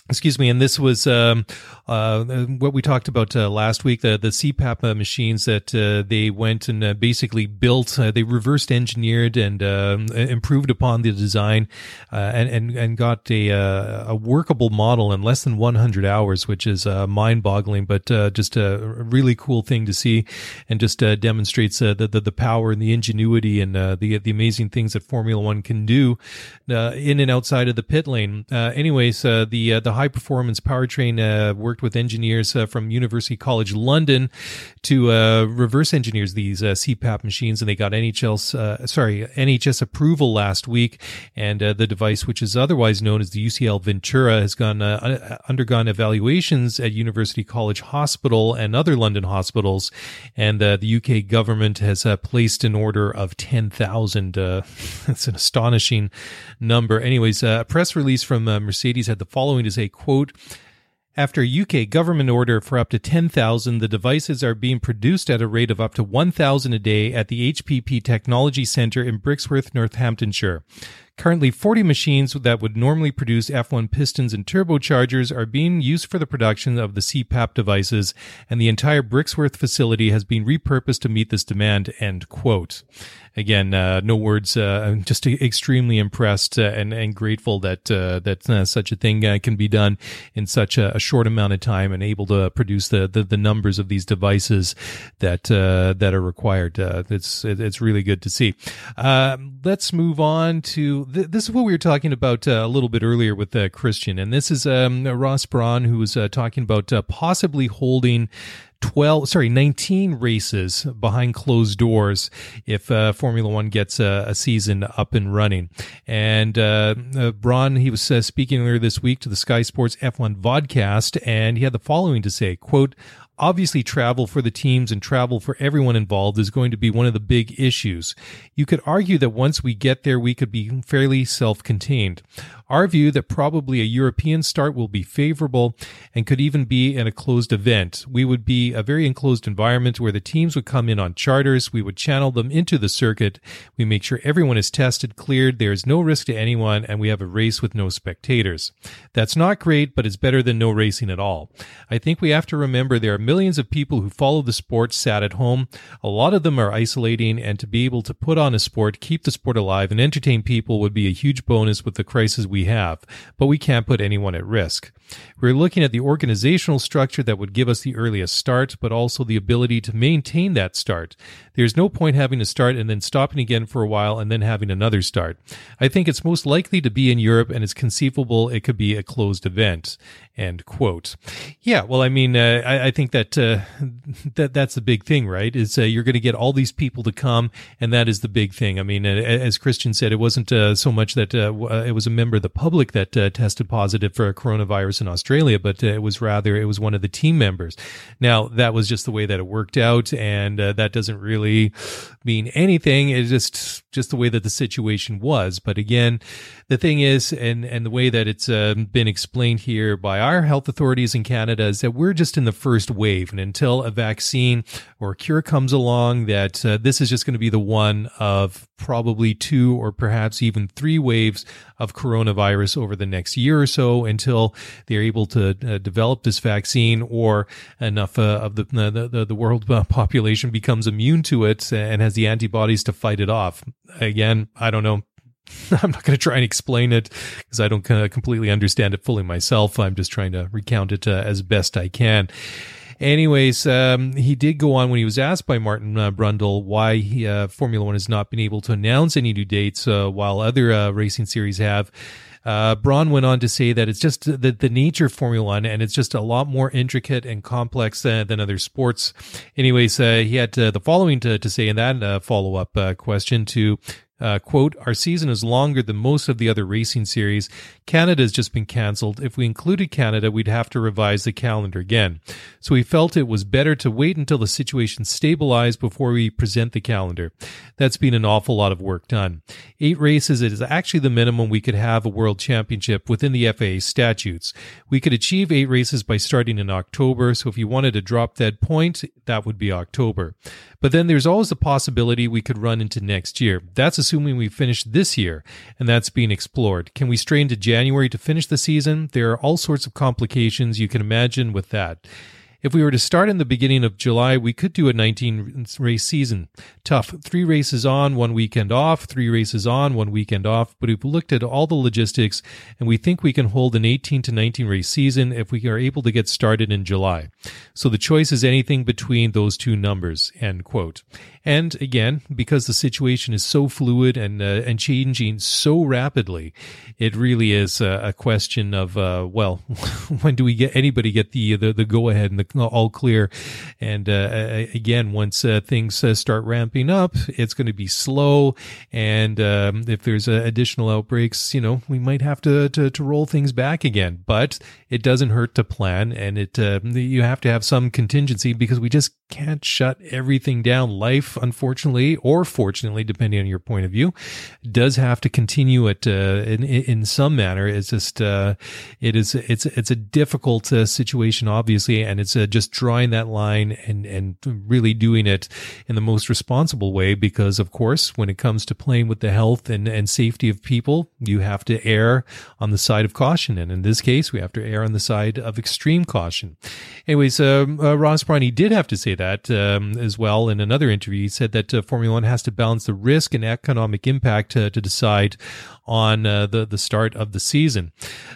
excuse me and this was um, uh, what we talked about uh, last week the the CPAP uh, machines that uh, they went and uh, basically built uh, they reversed engineered and um, improved upon the design and, and and got a a workable model in less than 100 hours which is mind boggling but just a really cool thing to see and just demonstrates the, the, the power and the ingenuity and the the amazing things that Formula 1 can do in and outside of the pit lane. Anyways the the high performance powertrain uh, worked with engineers uh, from University College London to uh, reverse engineers these uh, CPAP machines, and they got NHS uh, sorry NHS approval last week. And uh, the device, which is otherwise known as the UCL Ventura, has gone uh, undergone evaluations at University College Hospital and other London hospitals, and the UK government has placed an order of ten thousand. it's an astonishing number. Anyways, a press release from Mercedes had the following to say say, quote, after UK government order for up to 10,000, the devices are being produced at a rate of up to 1,000 a day at the HPP Technology Centre in Brixworth, Northamptonshire. Currently, 40 machines that would normally produce F1 pistons and turbochargers are being used for the production of the CPAP devices, and the entire Brixworth facility has been repurposed to meet this demand. End quote again, uh, no words. Uh, I'm just extremely impressed uh, and and grateful that uh, that uh, such a thing can be done in such a, a, short amount of time and able to produce the the, the numbers of these devices that that are required. it's it's really good to see. Um, let's move on to th- this is what we were talking about a little bit earlier with Christian, and this is um, Ross Brawn who was talking about possibly holding 12 sorry 19 races behind closed doors if uh, formula one gets a, a, season up and running. And uh, uh, Brawn he was uh, speaking earlier this week to the sky sports f1 vodcast and he had the following to say quote Obviously, travel for the teams and travel for everyone involved is going to be one of the big issues. You could argue that once we get there, we could be fairly self contained. Our view that probably a European start will be favorable and could even be in a closed event. We would be a very enclosed environment where the teams would come in on charters. We would channel them into the circuit. We make sure everyone is tested, cleared. There is no risk to anyone, and we have a race with no spectators. That's not great, but it's better than no racing at all. I think we have to remember there are millions of people who follow the sport sat at home. A lot of them are isolating, and to be able to put on a sport, keep the sport alive, and entertain people would be a huge bonus with the crisis we have, but we can't put anyone at risk. We're looking at the organizational structure that would give us the earliest start, but also the ability to maintain that start. There's no point having to start and then stopping again for a while and then having another start. I think it's most likely to be in Europe and it's conceivable it could be a closed event. End quote. Yeah, well, I mean, uh, I, I, think that uh, that that's the big thing, right? Is uh, you're going to get all these people to come, and that is the big thing. I mean, uh, as Christian said, it wasn't uh, so much that uh, it was a member of the public that uh, tested positive for a coronavirus in Australia, but uh, it was rather it was one of the team members. Now that was just the way that it worked out, and uh, that doesn't really mean anything. It just just the way that the situation was. But again, the thing is, and and the way that it's been explained here by our health authorities in Canada is that we're just in the first wave. And until a vaccine or a cure comes along, that uh, this is just going to be the one of probably two or perhaps even three waves of coronavirus over the next year or so until they're able to uh, develop this vaccine or enough uh, of the, the, the, the world uh, population becomes immune to it and has the antibodies to fight it off. Again, I don't know. I'm not going to try and explain it because I don't completely understand it fully myself. I'm just trying to recount it uh, as best I can. Anyways, um, he did go on when he was asked by Martin uh, Brundle why he, uh, Formula One has not been able to announce any new dates uh, while other uh, racing series have. Uh, Brawn went on to say that it's just the, the nature of Formula One and it's just a lot more intricate and complex than, than other sports. Anyways, uh, he had uh, the following to, to say in that uh, follow up uh, question to uh, quote, our season is longer than most of the other racing series. Canada has just been cancelled. If we included Canada, we'd have to revise the calendar again. So we felt it was better to wait until the situation stabilized before we present the calendar. That's been an awful lot of work done. Eight races is actually the minimum we could have a world championship within the FIA statutes. We could achieve eight races by starting in October. So if you wanted to drop that point, that would be October. But then there's always the possibility we could run into next year. That's assuming we finish this year, and that's being explored. Can we stray into January to finish the season? There are all sorts of complications you can imagine with that. If we were to start in the beginning of July, we could do a 19 race season. Tough. Three races on, one weekend off, three races on, one weekend off. But we've looked at all the logistics and we think we can hold an 18 to 19 race season if we are able to get started in July. So the choice is anything between those two numbers, end quote. And again, because the situation is so fluid and uh, and changing so rapidly, it really is a, a question of uh, well, when do we get anybody get the the, the go ahead and the all clear? And uh, again, once uh, things uh, start ramping up, it's going to be slow. And um, if there's uh, additional outbreaks, you know, we might have to, to, to roll things back again. But it doesn't hurt to plan, and it you have to have some contingency because we just can't shut everything down. Life, unfortunately, or fortunately, depending on your point of view, does have to continue it uh, in, in some manner. It's just uh, it is it's it's a difficult uh, situation, obviously, and it's uh, just drawing that line and and really doing it in the most responsible way. Because of course, when it comes to playing with the health and and safety of people, you have to err on the side of caution, and in this case, we have to err on the side of extreme caution. Anyways, um, uh, Ross Brawn did have to say that um, as well in another interview. He said that uh, Formula One has to balance the risk and economic impact to, to decide on uh, the the start of the season.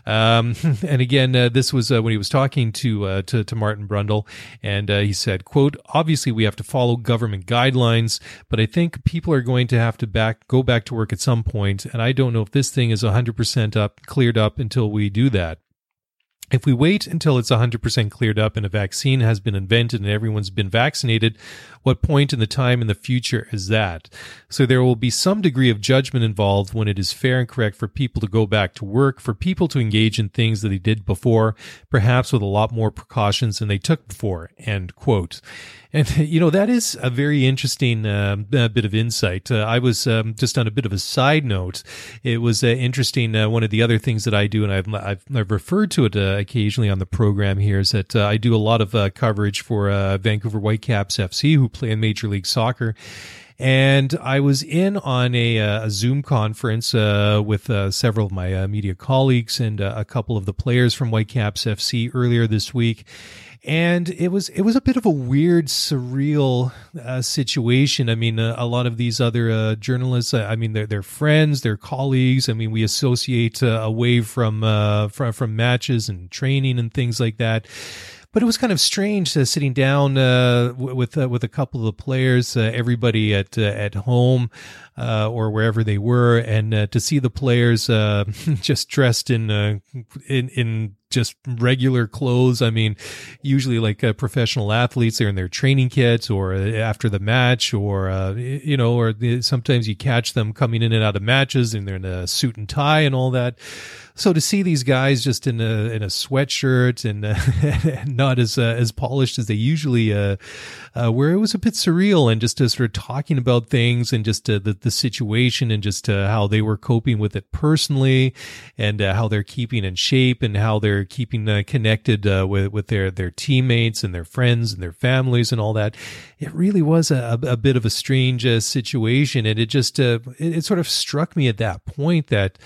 Um, and again, uh, this was uh, when he was talking to, uh, to to Martin Brundle, and uh, he said, "quote Obviously, we have to follow government guidelines, but I think people are going to have to back go back to work at some point, and I don't know if this thing is 100% up cleared up until we do that." If we wait until it's 100% cleared up and a vaccine has been invented and everyone's been vaccinated, what point in the time in the future is that? So there will be some degree of judgment involved when it is fair and correct for people to go back to work, for people to engage in things that they did before, perhaps with a lot more precautions than they took before. End quote. And, you know, that is a very interesting uh, bit of insight. Uh, I was um, just on a bit of a side note. It was uh, interesting. Uh, one of the other things that I do, and I've, I've, I've referred to it uh, occasionally on the program here, is that uh, I do a lot of coverage for Vancouver Whitecaps FC, who play in Major League Soccer. And I was in on a, a Zoom conference uh, with uh, several of my uh, media colleagues and a couple of the players from Whitecaps FC earlier this week and it was it was a bit of a weird, surreal uh, situation. I mean, uh, a lot of these other uh, journalists, I mean, they're they're friends, they're colleagues. I mean, we associate uh, away from uh, from from matches and training and things like that but it was kind of strange uh, sitting down uh, with uh, with a couple of the players, uh, everybody at uh, at home uh, or wherever they were, and to see the players just dressed in in in just regular clothes. I mean, usually like uh, professional athletes, they're in their training kits or uh, after the match, or uh, you know, or sometimes you catch them coming in and out of matches and they're in a suit and tie and all that. So to see these guys just in a in a sweatshirt and uh, not as uh, as polished as they usually uh, uh, where it was a bit surreal and just sort of talking about things and just uh, the the situation and just how they were coping with it personally and how they're keeping in shape and how they're keeping uh, connected uh, with with their their teammates and their friends and their families and all that. It really was a, a bit of a strange situation, and it just it, it sort of struck me at that point that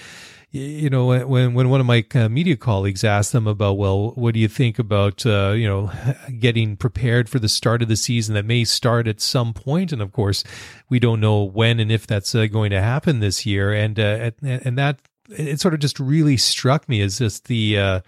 you know, when when one of my uh, media colleagues asked them about, well, what do you think about uh, you know getting prepared for the start of the season that may start at some point, and of course, we don't know when and if that's uh, going to happen this year, and uh, and that it sort of just really struck me as just the uh,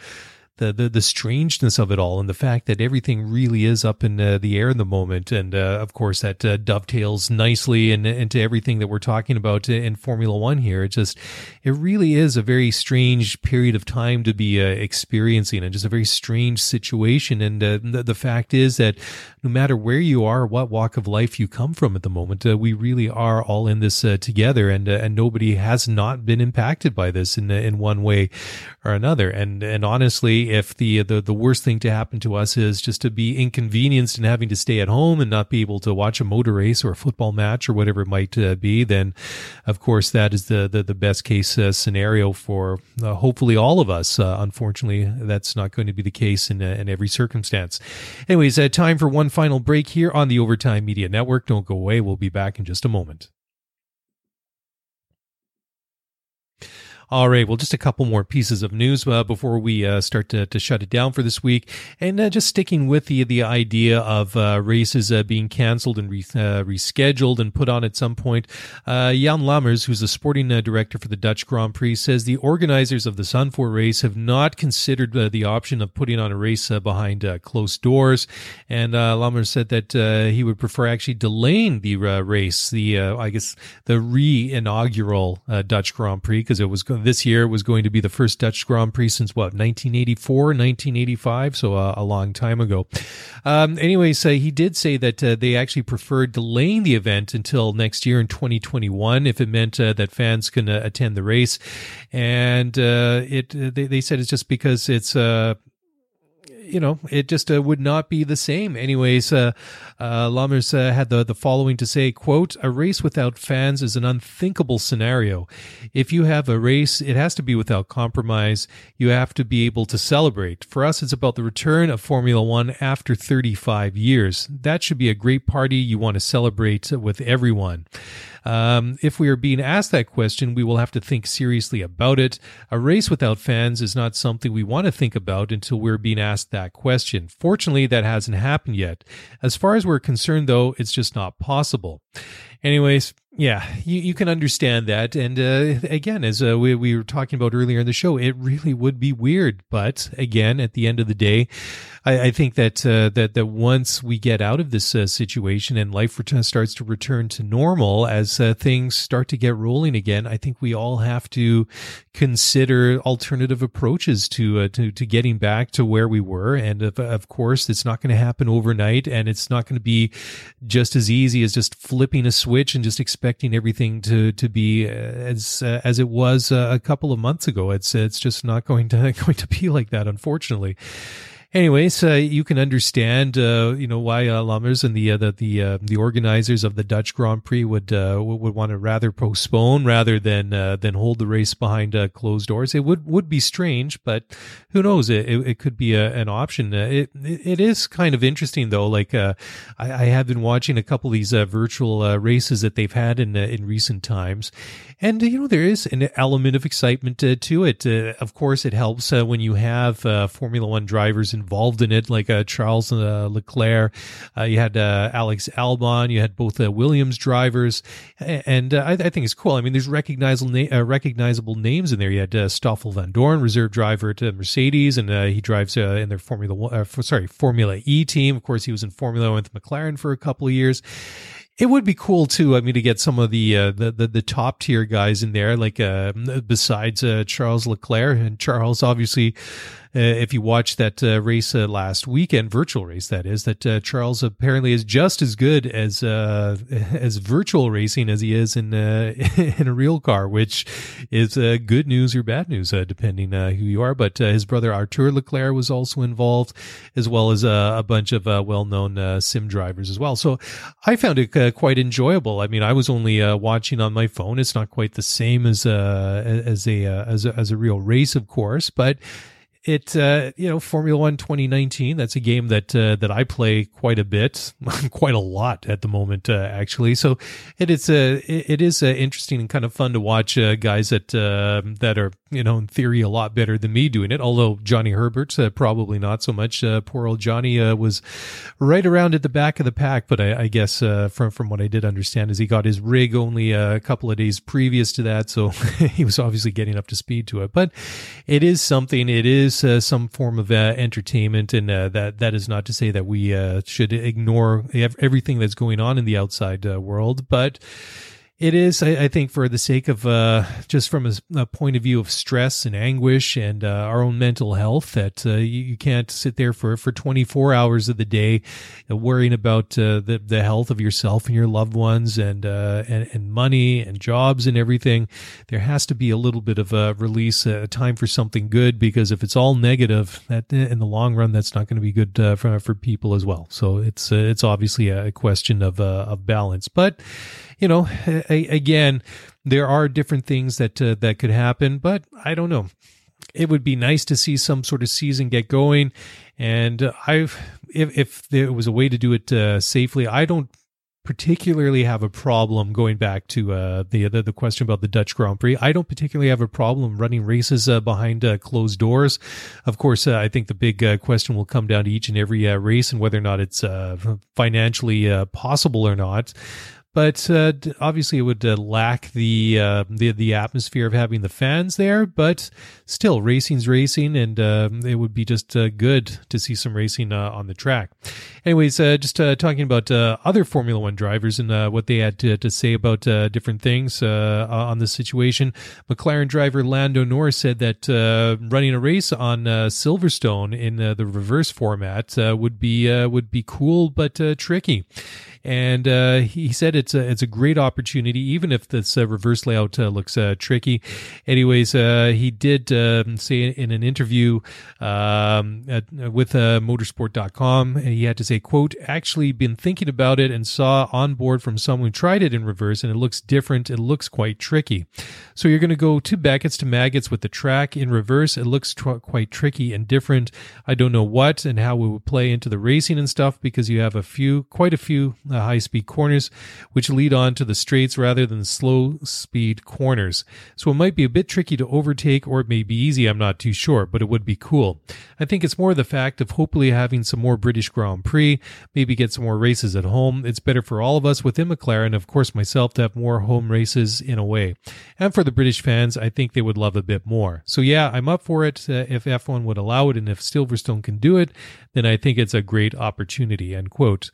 the, the the strangeness of it all and the fact that everything really is up in uh, the air in the moment. And uh, of course that uh, dovetails nicely in, into everything that we're talking about in Formula 1 here. It just it really is a very strange period of time to be uh, experiencing and just a very strange situation. And uh, the, the, fact is that no matter where you are what walk of life you come from at the moment uh, we really are all in this together. And and nobody has not been impacted by this in in one way or another. And and honestly if the, the the worst thing to happen to us is just to be inconvenienced and having to stay at home and not be able to watch a motor race or a football match or whatever it might uh, be, then of course that is the the, the best case uh, scenario for uh, hopefully all of us. Uh, unfortunately, that's not going to be the case in uh, in every circumstance. Anyways, uh, time for one final break here on the Overtime Media Network. Don't go away. We'll be back in just a moment. All right. Well, just a couple more pieces of news uh, before we uh, start to, to shut it down for this week. And uh, just sticking with the, the idea of uh, races uh, being canceled and re- uh, rescheduled and put on at some point. Jan Lammers, who's the sporting director for the Dutch Grand Prix, says the organizers of the Zandvoort race have not considered the option of putting on a race behind closed doors. And Lammers said that he would prefer actually delaying the race, the, I guess, the re inaugural Dutch Grand Prix, because it was going this year was going to be the first Dutch Grand Prix since what 1984, 1985, so uh, a long time ago. Um, anyways, uh, he did say that uh, they actually preferred delaying the event until next year in 2021 if it meant uh, that fans can uh, attend the race, and uh, it they, they said it's just because it's you know, it just uh, would not be the same. Anyways, uh, uh, Lammers uh, had the, the following to say, quote, a race without fans is an unthinkable scenario. If you have a race, it has to be without compromise. You have to be able to celebrate. For us, it's about the return of Formula One after 35 years. That should be a great party you want to celebrate with everyone. Um, if we are being asked that question, we will have to think seriously about it. A race without fans is not something we want to think about until we're being asked that question. Fortunately, that hasn't happened yet. As far as we're concerned, though, it's just not possible. Anyways, yeah, you, you can understand that. And uh, again, as uh, we, we were talking about earlier in the show, it really would be weird. But again, at the end of the day, I, I think that uh, that that once we get out of this uh, situation and life ret- starts to return to normal, as uh, things start to get rolling again, I think we all have to consider alternative approaches to uh, to to getting back to where we were. And of, of course, it's not going to happen overnight, and it's not going to be just as easy as just flipping a switch and just expecting everything to to be uh, as uh, as it was a couple of months ago. It's it's just not going to going to be like that, unfortunately anyways, uh, you can understand, uh, you know, why uh, Lammers and the uh, the the, uh, the organizers of the Dutch Grand Prix would uh, would want to rather postpone rather than uh, than hold the race behind closed doors. It would would be strange, but who knows? It it, it could be a, an option. It, it, it is kind of interesting though. Like I, I, have been watching a couple of these virtual races that they've had in in recent times, and you know there is an element of excitement to it. of course, it helps when you have Formula One drivers in involved in it, like uh, Charles uh, Leclerc. Uh, you had uh, Alex Albon. You had both uh, Williams drivers, and uh, I, I, think it's cool. I mean, there's recognizable na- recognizable names in there. You had Stoffel Vandoorne, reserve driver at Mercedes, and he drives in their Formula One, sorry Formula E team. Of course, he was in Formula One with McLaren for a couple of years it would be cool too. I mean, to get some of the uh, the, the, the top tier guys in there, like uh, besides uh, Charles Leclerc and Charles, obviously Uh, if you watch that uh, race uh, last weekend, virtual race that is, that uh, Charles apparently is just as good as uh, as virtual racing as he is in in a real car, which is good news or bad news depending who you are. But his brother Arthur Leclerc was also involved, as well as a bunch of well known sim drivers as well. So I found it quite enjoyable. I mean, I was only watching on my phone. It's not quite the same as as a as a, as a real race, of course, but it uh, you know Formula One 2019. That's a game that uh, that I play quite a bit, quite a lot at the moment uh, actually. So it is uh, it is uh, interesting and kind of fun to watch uh, guys that uh, that are you know, in theory, a lot better than me doing it. Although Johnny Herbert, uh, probably not so much. Uh, poor old Johnny uh, was right around at the back of the pack, but I, I guess uh, from from what I did understand is he got his rig only a couple of days previous to that, so he was obviously getting up to speed to it. But it is something. It is uh, some form of uh, entertainment, and that that is not to say that we should ignore everything that's going on in the outside world, but it is, I, I, think, for the sake of uh, just from a, a, point of view of stress and anguish and uh, our own mental health, that uh, you, you, can't sit there for, for 24 hours of the day uh, worrying about uh, the the health of yourself and your loved ones and, uh, and and money and jobs and everything. There has to be a little bit of a release, a time for something good, because if it's all negative, that in the long run, that's not going to be good for for people as well. So it's it's obviously a question of of balance, but you know, a, again, there are different things that uh, that could happen, but I don't know. It would be nice to see some sort of season get going, and uh, I've if if there was a way to do it uh, safely, I don't particularly have a problem going back to uh, the, the, the question about the Dutch Grand Prix. I don't particularly have a problem running races uh, behind uh, closed doors. Of course, uh, I think the big uh, question will come down to each and every uh, race and whether or not it's financially possible or not but uh, obviously it would uh, lack the, uh, the the atmosphere of having the fans there. But still, racing's racing, and um, it would be just uh, good to see some racing uh, on the track. Anyways, uh, just talking about other Formula One drivers and what they had to, to say about different things on the situation. McLaren driver Lando Norris said that running a race on Silverstone in the reverse format would be would be cool but tricky and uh, he said it's a it's a great opportunity, even if this uh, reverse layout uh, looks uh, tricky. Anyways, uh, he did um, say in an interview um, at, with uh, Motorsport.com, he had to say, "quote Actually, been thinking about it and saw on board from someone who tried it in reverse, and it looks different. It looks quite tricky. So you're going to go two Beckett's to Maggotts with the track in reverse. It looks tr- quite tricky and different. I don't know what and how it would play into the racing and stuff because you have a few, quite a few." Uh, high speed corners, which lead on to the straights rather than slow speed corners. So it might be a bit tricky to overtake, or it may be easy, I'm not too sure, but it would be cool. I think it's more the fact of hopefully having some more British Grand Prix, maybe get some more races at home. It's better for all of us within McLaren, of course, myself to have more home races in a way. And for the British fans, I think they would love a bit more. So yeah, I'm up for it uh, if F1 would allow it and if Silverstone can do it, then I think it's a great opportunity. End quote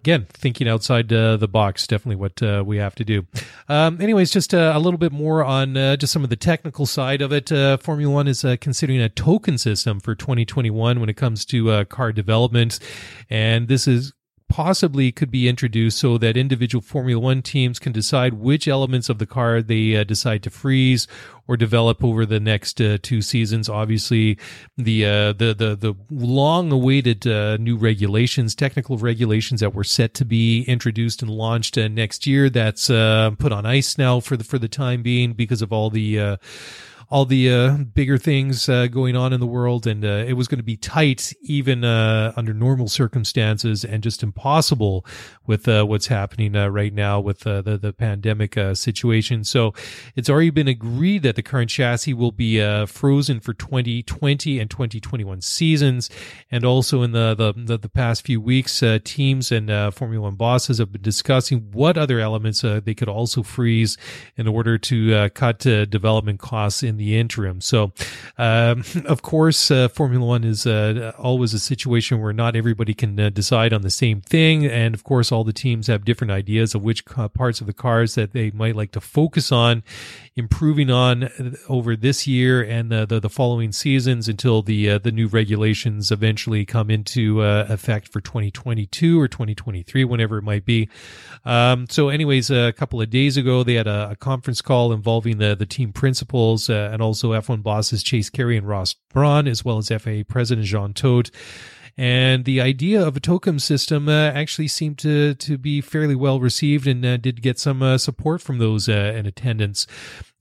again, thinking outside uh, the box, definitely what uh, we have to do. Um, anyways, just uh, a little bit more on uh, just some of the technical side of it. Uh, Formula One is uh, considering a token system for 2021 when it comes to car development, and this is possibly could be introduced so that individual Formula One teams can decide which elements of the car they uh, decide to freeze or develop over the next uh, two seasons. Obviously, the uh, the the the long-awaited uh, new regulations, technical regulations that were set to be introduced and launched uh, next year, that's uh, put on ice now for the for the time being because of all the all the uh, bigger things uh, going on in the world, and uh, it was going to be tight even uh, under normal circumstances, and just impossible with uh, what's happening uh, right now with the the pandemic situation. So it's already been agreed that the current chassis will be frozen for 2020 and 2021 seasons, and also in the the, the, the past few weeks, teams and Formula One bosses have been discussing what other elements they could also freeze in order to cut development costs in the interim. So, um, of course, uh, Formula One is uh, always a situation where not everybody can uh, decide on the same thing. And of course, all the teams have different ideas of which parts of the cars that they might like to focus on improving on over this year and the, the, the following seasons until the, uh, the new regulations eventually come into uh, effect for 2022 or 2023, whenever it might be. Um, so anyways, a couple of days ago, they had a, a conference call involving the, the team principals, uh, and also F1 bosses Chase Carey and Ross Brawn, as well as FIA President Jean Todt. And the idea of a token system uh, actually seemed to, to be fairly well received and uh, did get some uh, support from those in attendance.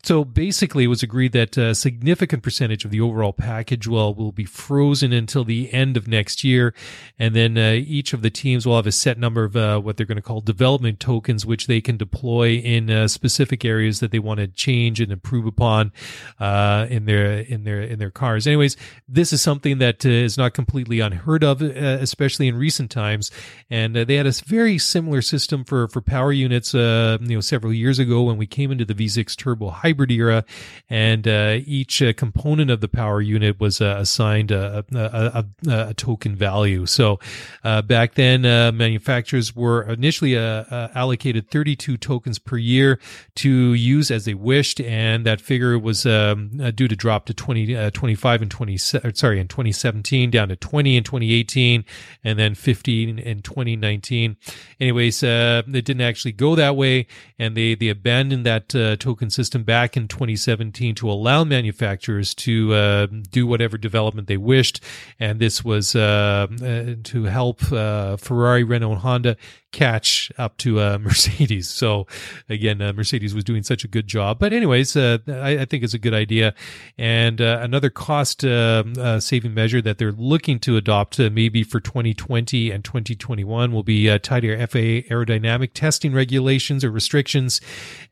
So basically, it was agreed that a significant percentage of the overall package will, will be frozen until the end of next year. And then uh, each of the teams will have a set number of uh, what they're going to call development tokens, which they can deploy in uh, specific areas that they want to change and improve upon uh, in their in their in their cars. Anyways, this is something that uh, is not completely unheard of, uh, especially in recent times. And they had a very similar system for for power units, you know, several years ago when we came into the V6 Turbo hybrid era, and uh, each uh, component of the power unit was uh, assigned a, a, a, a, token value. So uh, back then, uh, manufacturers were initially uh, allocated 32 tokens per year to use as they wished, and that figure was um, due to drop to 20, 25 and 20, sorry, in 2017, down to 20 in 2018, and then 15 in 2019. Anyways, it didn't actually go that way, and they they abandoned that token system back back in 2017 to allow manufacturers to uh, do whatever development they wished. And this was uh, uh to help uh, Ferrari, Renault, and Honda catch up to uh, Mercedes. So again, uh, Mercedes was doing such a good job. But anyways, uh, I, I, think it's a good idea. And uh, another cost um, uh, saving measure that they're looking to adopt uh, maybe for 2020 and 2021 will be tighter FIA aerodynamic testing regulations or restrictions.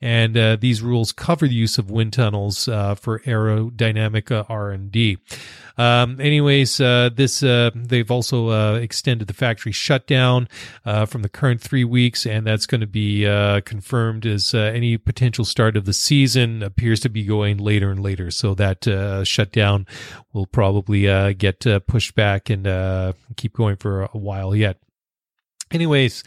And these rules cover the use of wind tunnels for aerodynamic R&D. Um, anyways, this they've also extended the factory shutdown from the current three weeks, and that's going to be uh, confirmed as uh, any potential start of the season appears to be going later and later. So that uh, shutdown will probably uh, get uh, pushed back and uh, keep going for a while yet. Anyways,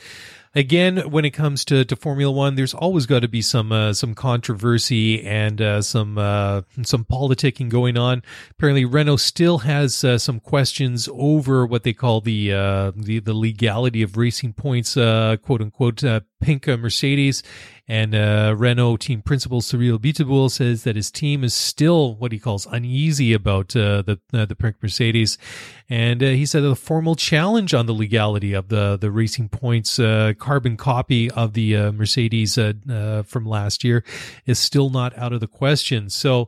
again, when it comes to, to Formula One, there's always got to be some uh, some controversy and uh, some uh, some politicking going on. Apparently, Renault still has uh, some questions over what they call the uh, the, the legality of Racing Point's, uh, quote unquote, pink Mercedes. And uh, Renault team principal Cyril Abiteboul says that his team is still what he calls uneasy about uh, the uh, the pink Mercedes, and uh, he said a formal challenge on the legality of the the Racing Points uh, carbon copy of the uh, Mercedes from last year is still not out of the question. So,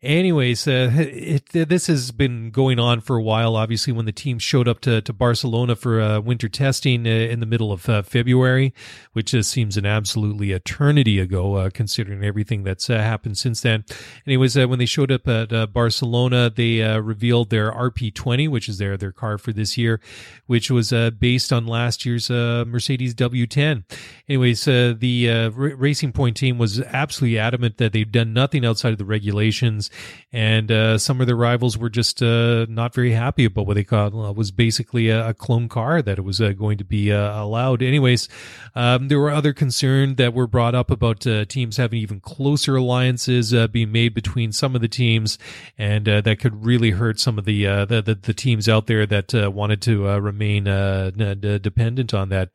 anyways, it, this has been going on for a while. Obviously, when the team showed up to to Barcelona for winter testing in the middle of February, which seems an absolutely eternity ago, uh, considering everything that's uh, happened since then. Anyways, uh, when they showed up at uh, Barcelona, they uh, revealed their RP20, which is their their car for this year, which was uh, based on last year's Mercedes W10. Anyways, the r- Racing Point team was absolutely adamant that they've done nothing outside of the regulations, and some of their rivals were just not very happy about what they called was basically a, a, clone car that it was going to be allowed. Anyways, um, there were other concerns that were brought up about uh, teams having even closer alliances uh, being made between some of the teams, and uh, that could really hurt some of the uh, the, the, the, teams out there that uh, wanted to remain d- dependent on that.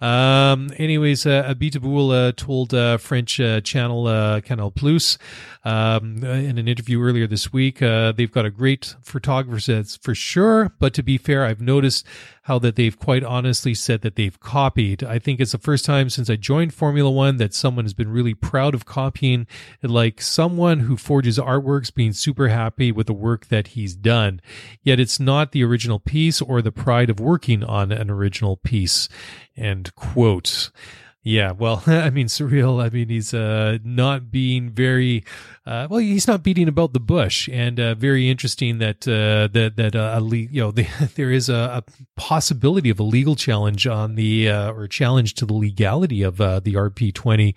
Um, anyways, uh, Abiteboul told French channel Canal Plus um, in an interview earlier this week they've got a great photographer for sure, but to be fair, I've noticed how that they've quite honestly said that they've copied. I think it's the first time since I joined Formula One that someone has been really proud of copying, like someone who forges artworks being super happy with the work that he's done. Yet it's not the original piece or the pride of working on an original piece. End quote. Yeah, well, I mean, surreal. I mean, he's uh, not being very uh, well. He's not beating about the bush, and uh, very interesting that uh, that that uh, you know the, there is a, a, possibility of a legal challenge on the uh, or challenge to the legality of the RP twenty,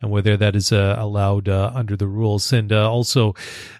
and whether that is allowed under the rules. And also,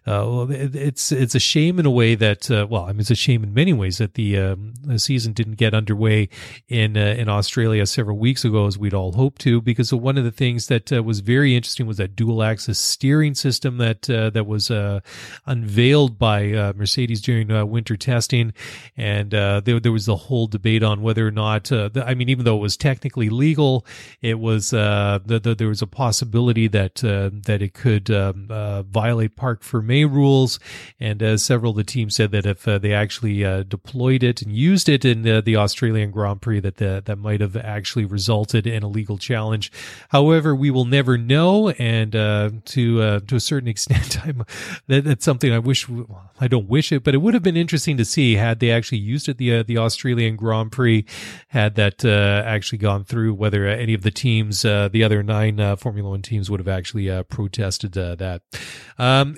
it's it's a shame in a way that well, I mean, it's a shame in many ways that the, um, the season didn't get underway in in Australia several weeks ago, as we'd all hoped hope to because one of the things that uh, was very interesting was that dual axis steering system that uh, that was uh, unveiled by uh, Mercedes during uh, winter testing, and uh, there, there was the whole debate on whether or not the, I mean, even though it was technically legal, it was the, the, there was a possibility that that it could um, violate Parc Fermé rules, and several of the teams said that if they actually deployed it and used it in the Australian Grand Prix, that the, that might have actually resulted in a legal challenge. However, we will never know, and uh, to uh, to a certain extent, I'm, that, that's something I wish I don't wish it, but it would have been interesting to see had they actually used it the uh, the Australian Grand Prix, had that uh, actually gone through, whether any of the teams, uh, the other nine Formula One teams, would have actually protested that. Um,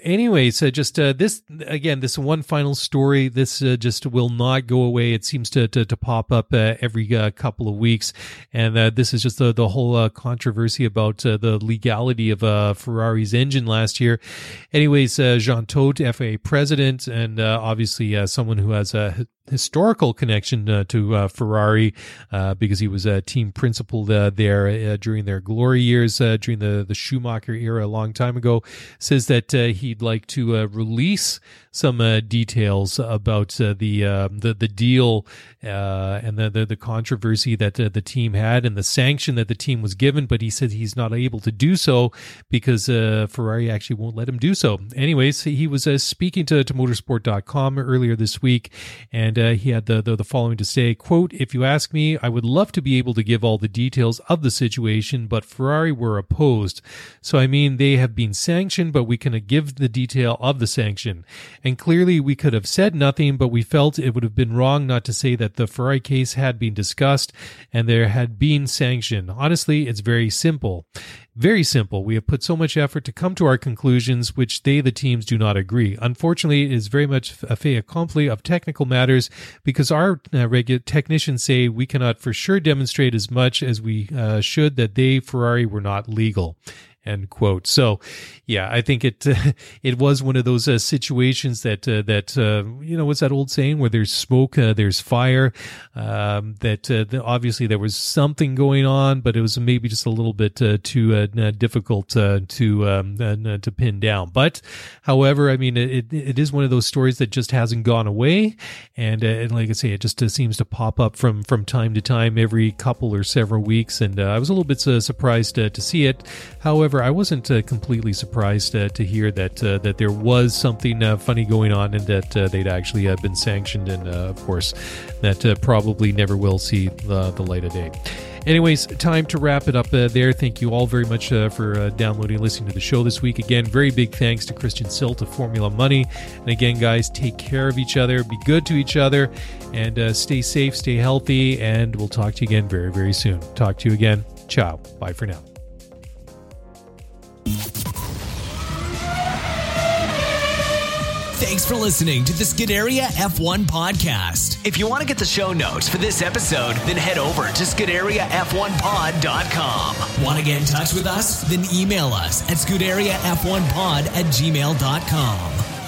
so just this again, this one final story. This just will not go away. It seems to to, to pop up every couple of weeks, and this is just the the whole uh, controversy about uh, the legality of a Ferrari's engine last year. Anyways, Jean Todt, FIA president, and obviously someone who has a historical connection uh, to uh, Ferrari uh, because he was a team principal uh, there uh, during their glory years uh, during the the Schumacher era a long time ago. Says that he'd like to release some details about the the the deal and the, the, the controversy that the team had and the sanction that the team was given, but he said he's not able to do so because Ferrari actually won't let him do so. Anyways, he was speaking to, to motorsport.com earlier this week and uh, he had the, the, the following to say, quote, if you ask me, I would love to be able to give all the details of the situation, but Ferrari were opposed. So I mean, they have been sanctioned, but we can give the detail of the sanction. And clearly we could have said nothing, but we felt it would have been wrong not to say that the Ferrari case had been discussed and there had been sanction. Honestly, it's very simple. Very simple. We have put so much effort to come to our conclusions, which they, the teams, do not agree. Unfortunately, it is very much a fait accompli of technical matters because our uh, regular technicians say we cannot for sure demonstrate as much as we uh, should that they, Ferrari, were not legal end quote. So, yeah, I think it uh, it was one of those uh, situations that uh, that uh, you know what's that old saying where there's smoke, uh, there's fire. Um, that uh, obviously there was something going on, but it was maybe just a little bit too difficult to um, to pin down. But, however, I mean, it it is one of those stories that just hasn't gone away, and and like I say, it just seems to pop up from from time to time every couple or several weeks, and I was a little bit surprised to see it. However However, I wasn't uh, completely surprised uh, to hear that uh, that there was something uh, funny going on and that uh, they'd actually uh, been sanctioned, and of course, that probably never will see the, the light of day. Anyways, time to wrap it up uh, there. Thank you all very much uh, for uh, downloading and listening to the show this week. Again, very big thanks to Christian Sylt of Formula Money. And again, guys, take care of each other, be good to each other, and stay safe, stay healthy, and we'll talk to you again very, very soon. Talk to you again. Ciao. Bye for now. Thanks for listening to the Scuderia F1 podcast. If you want to get the show notes for this episode, then head over to ScuderiaF1pod.com. Want to get in touch with us? Then email us at ScuderiaF1pod at gmail.com.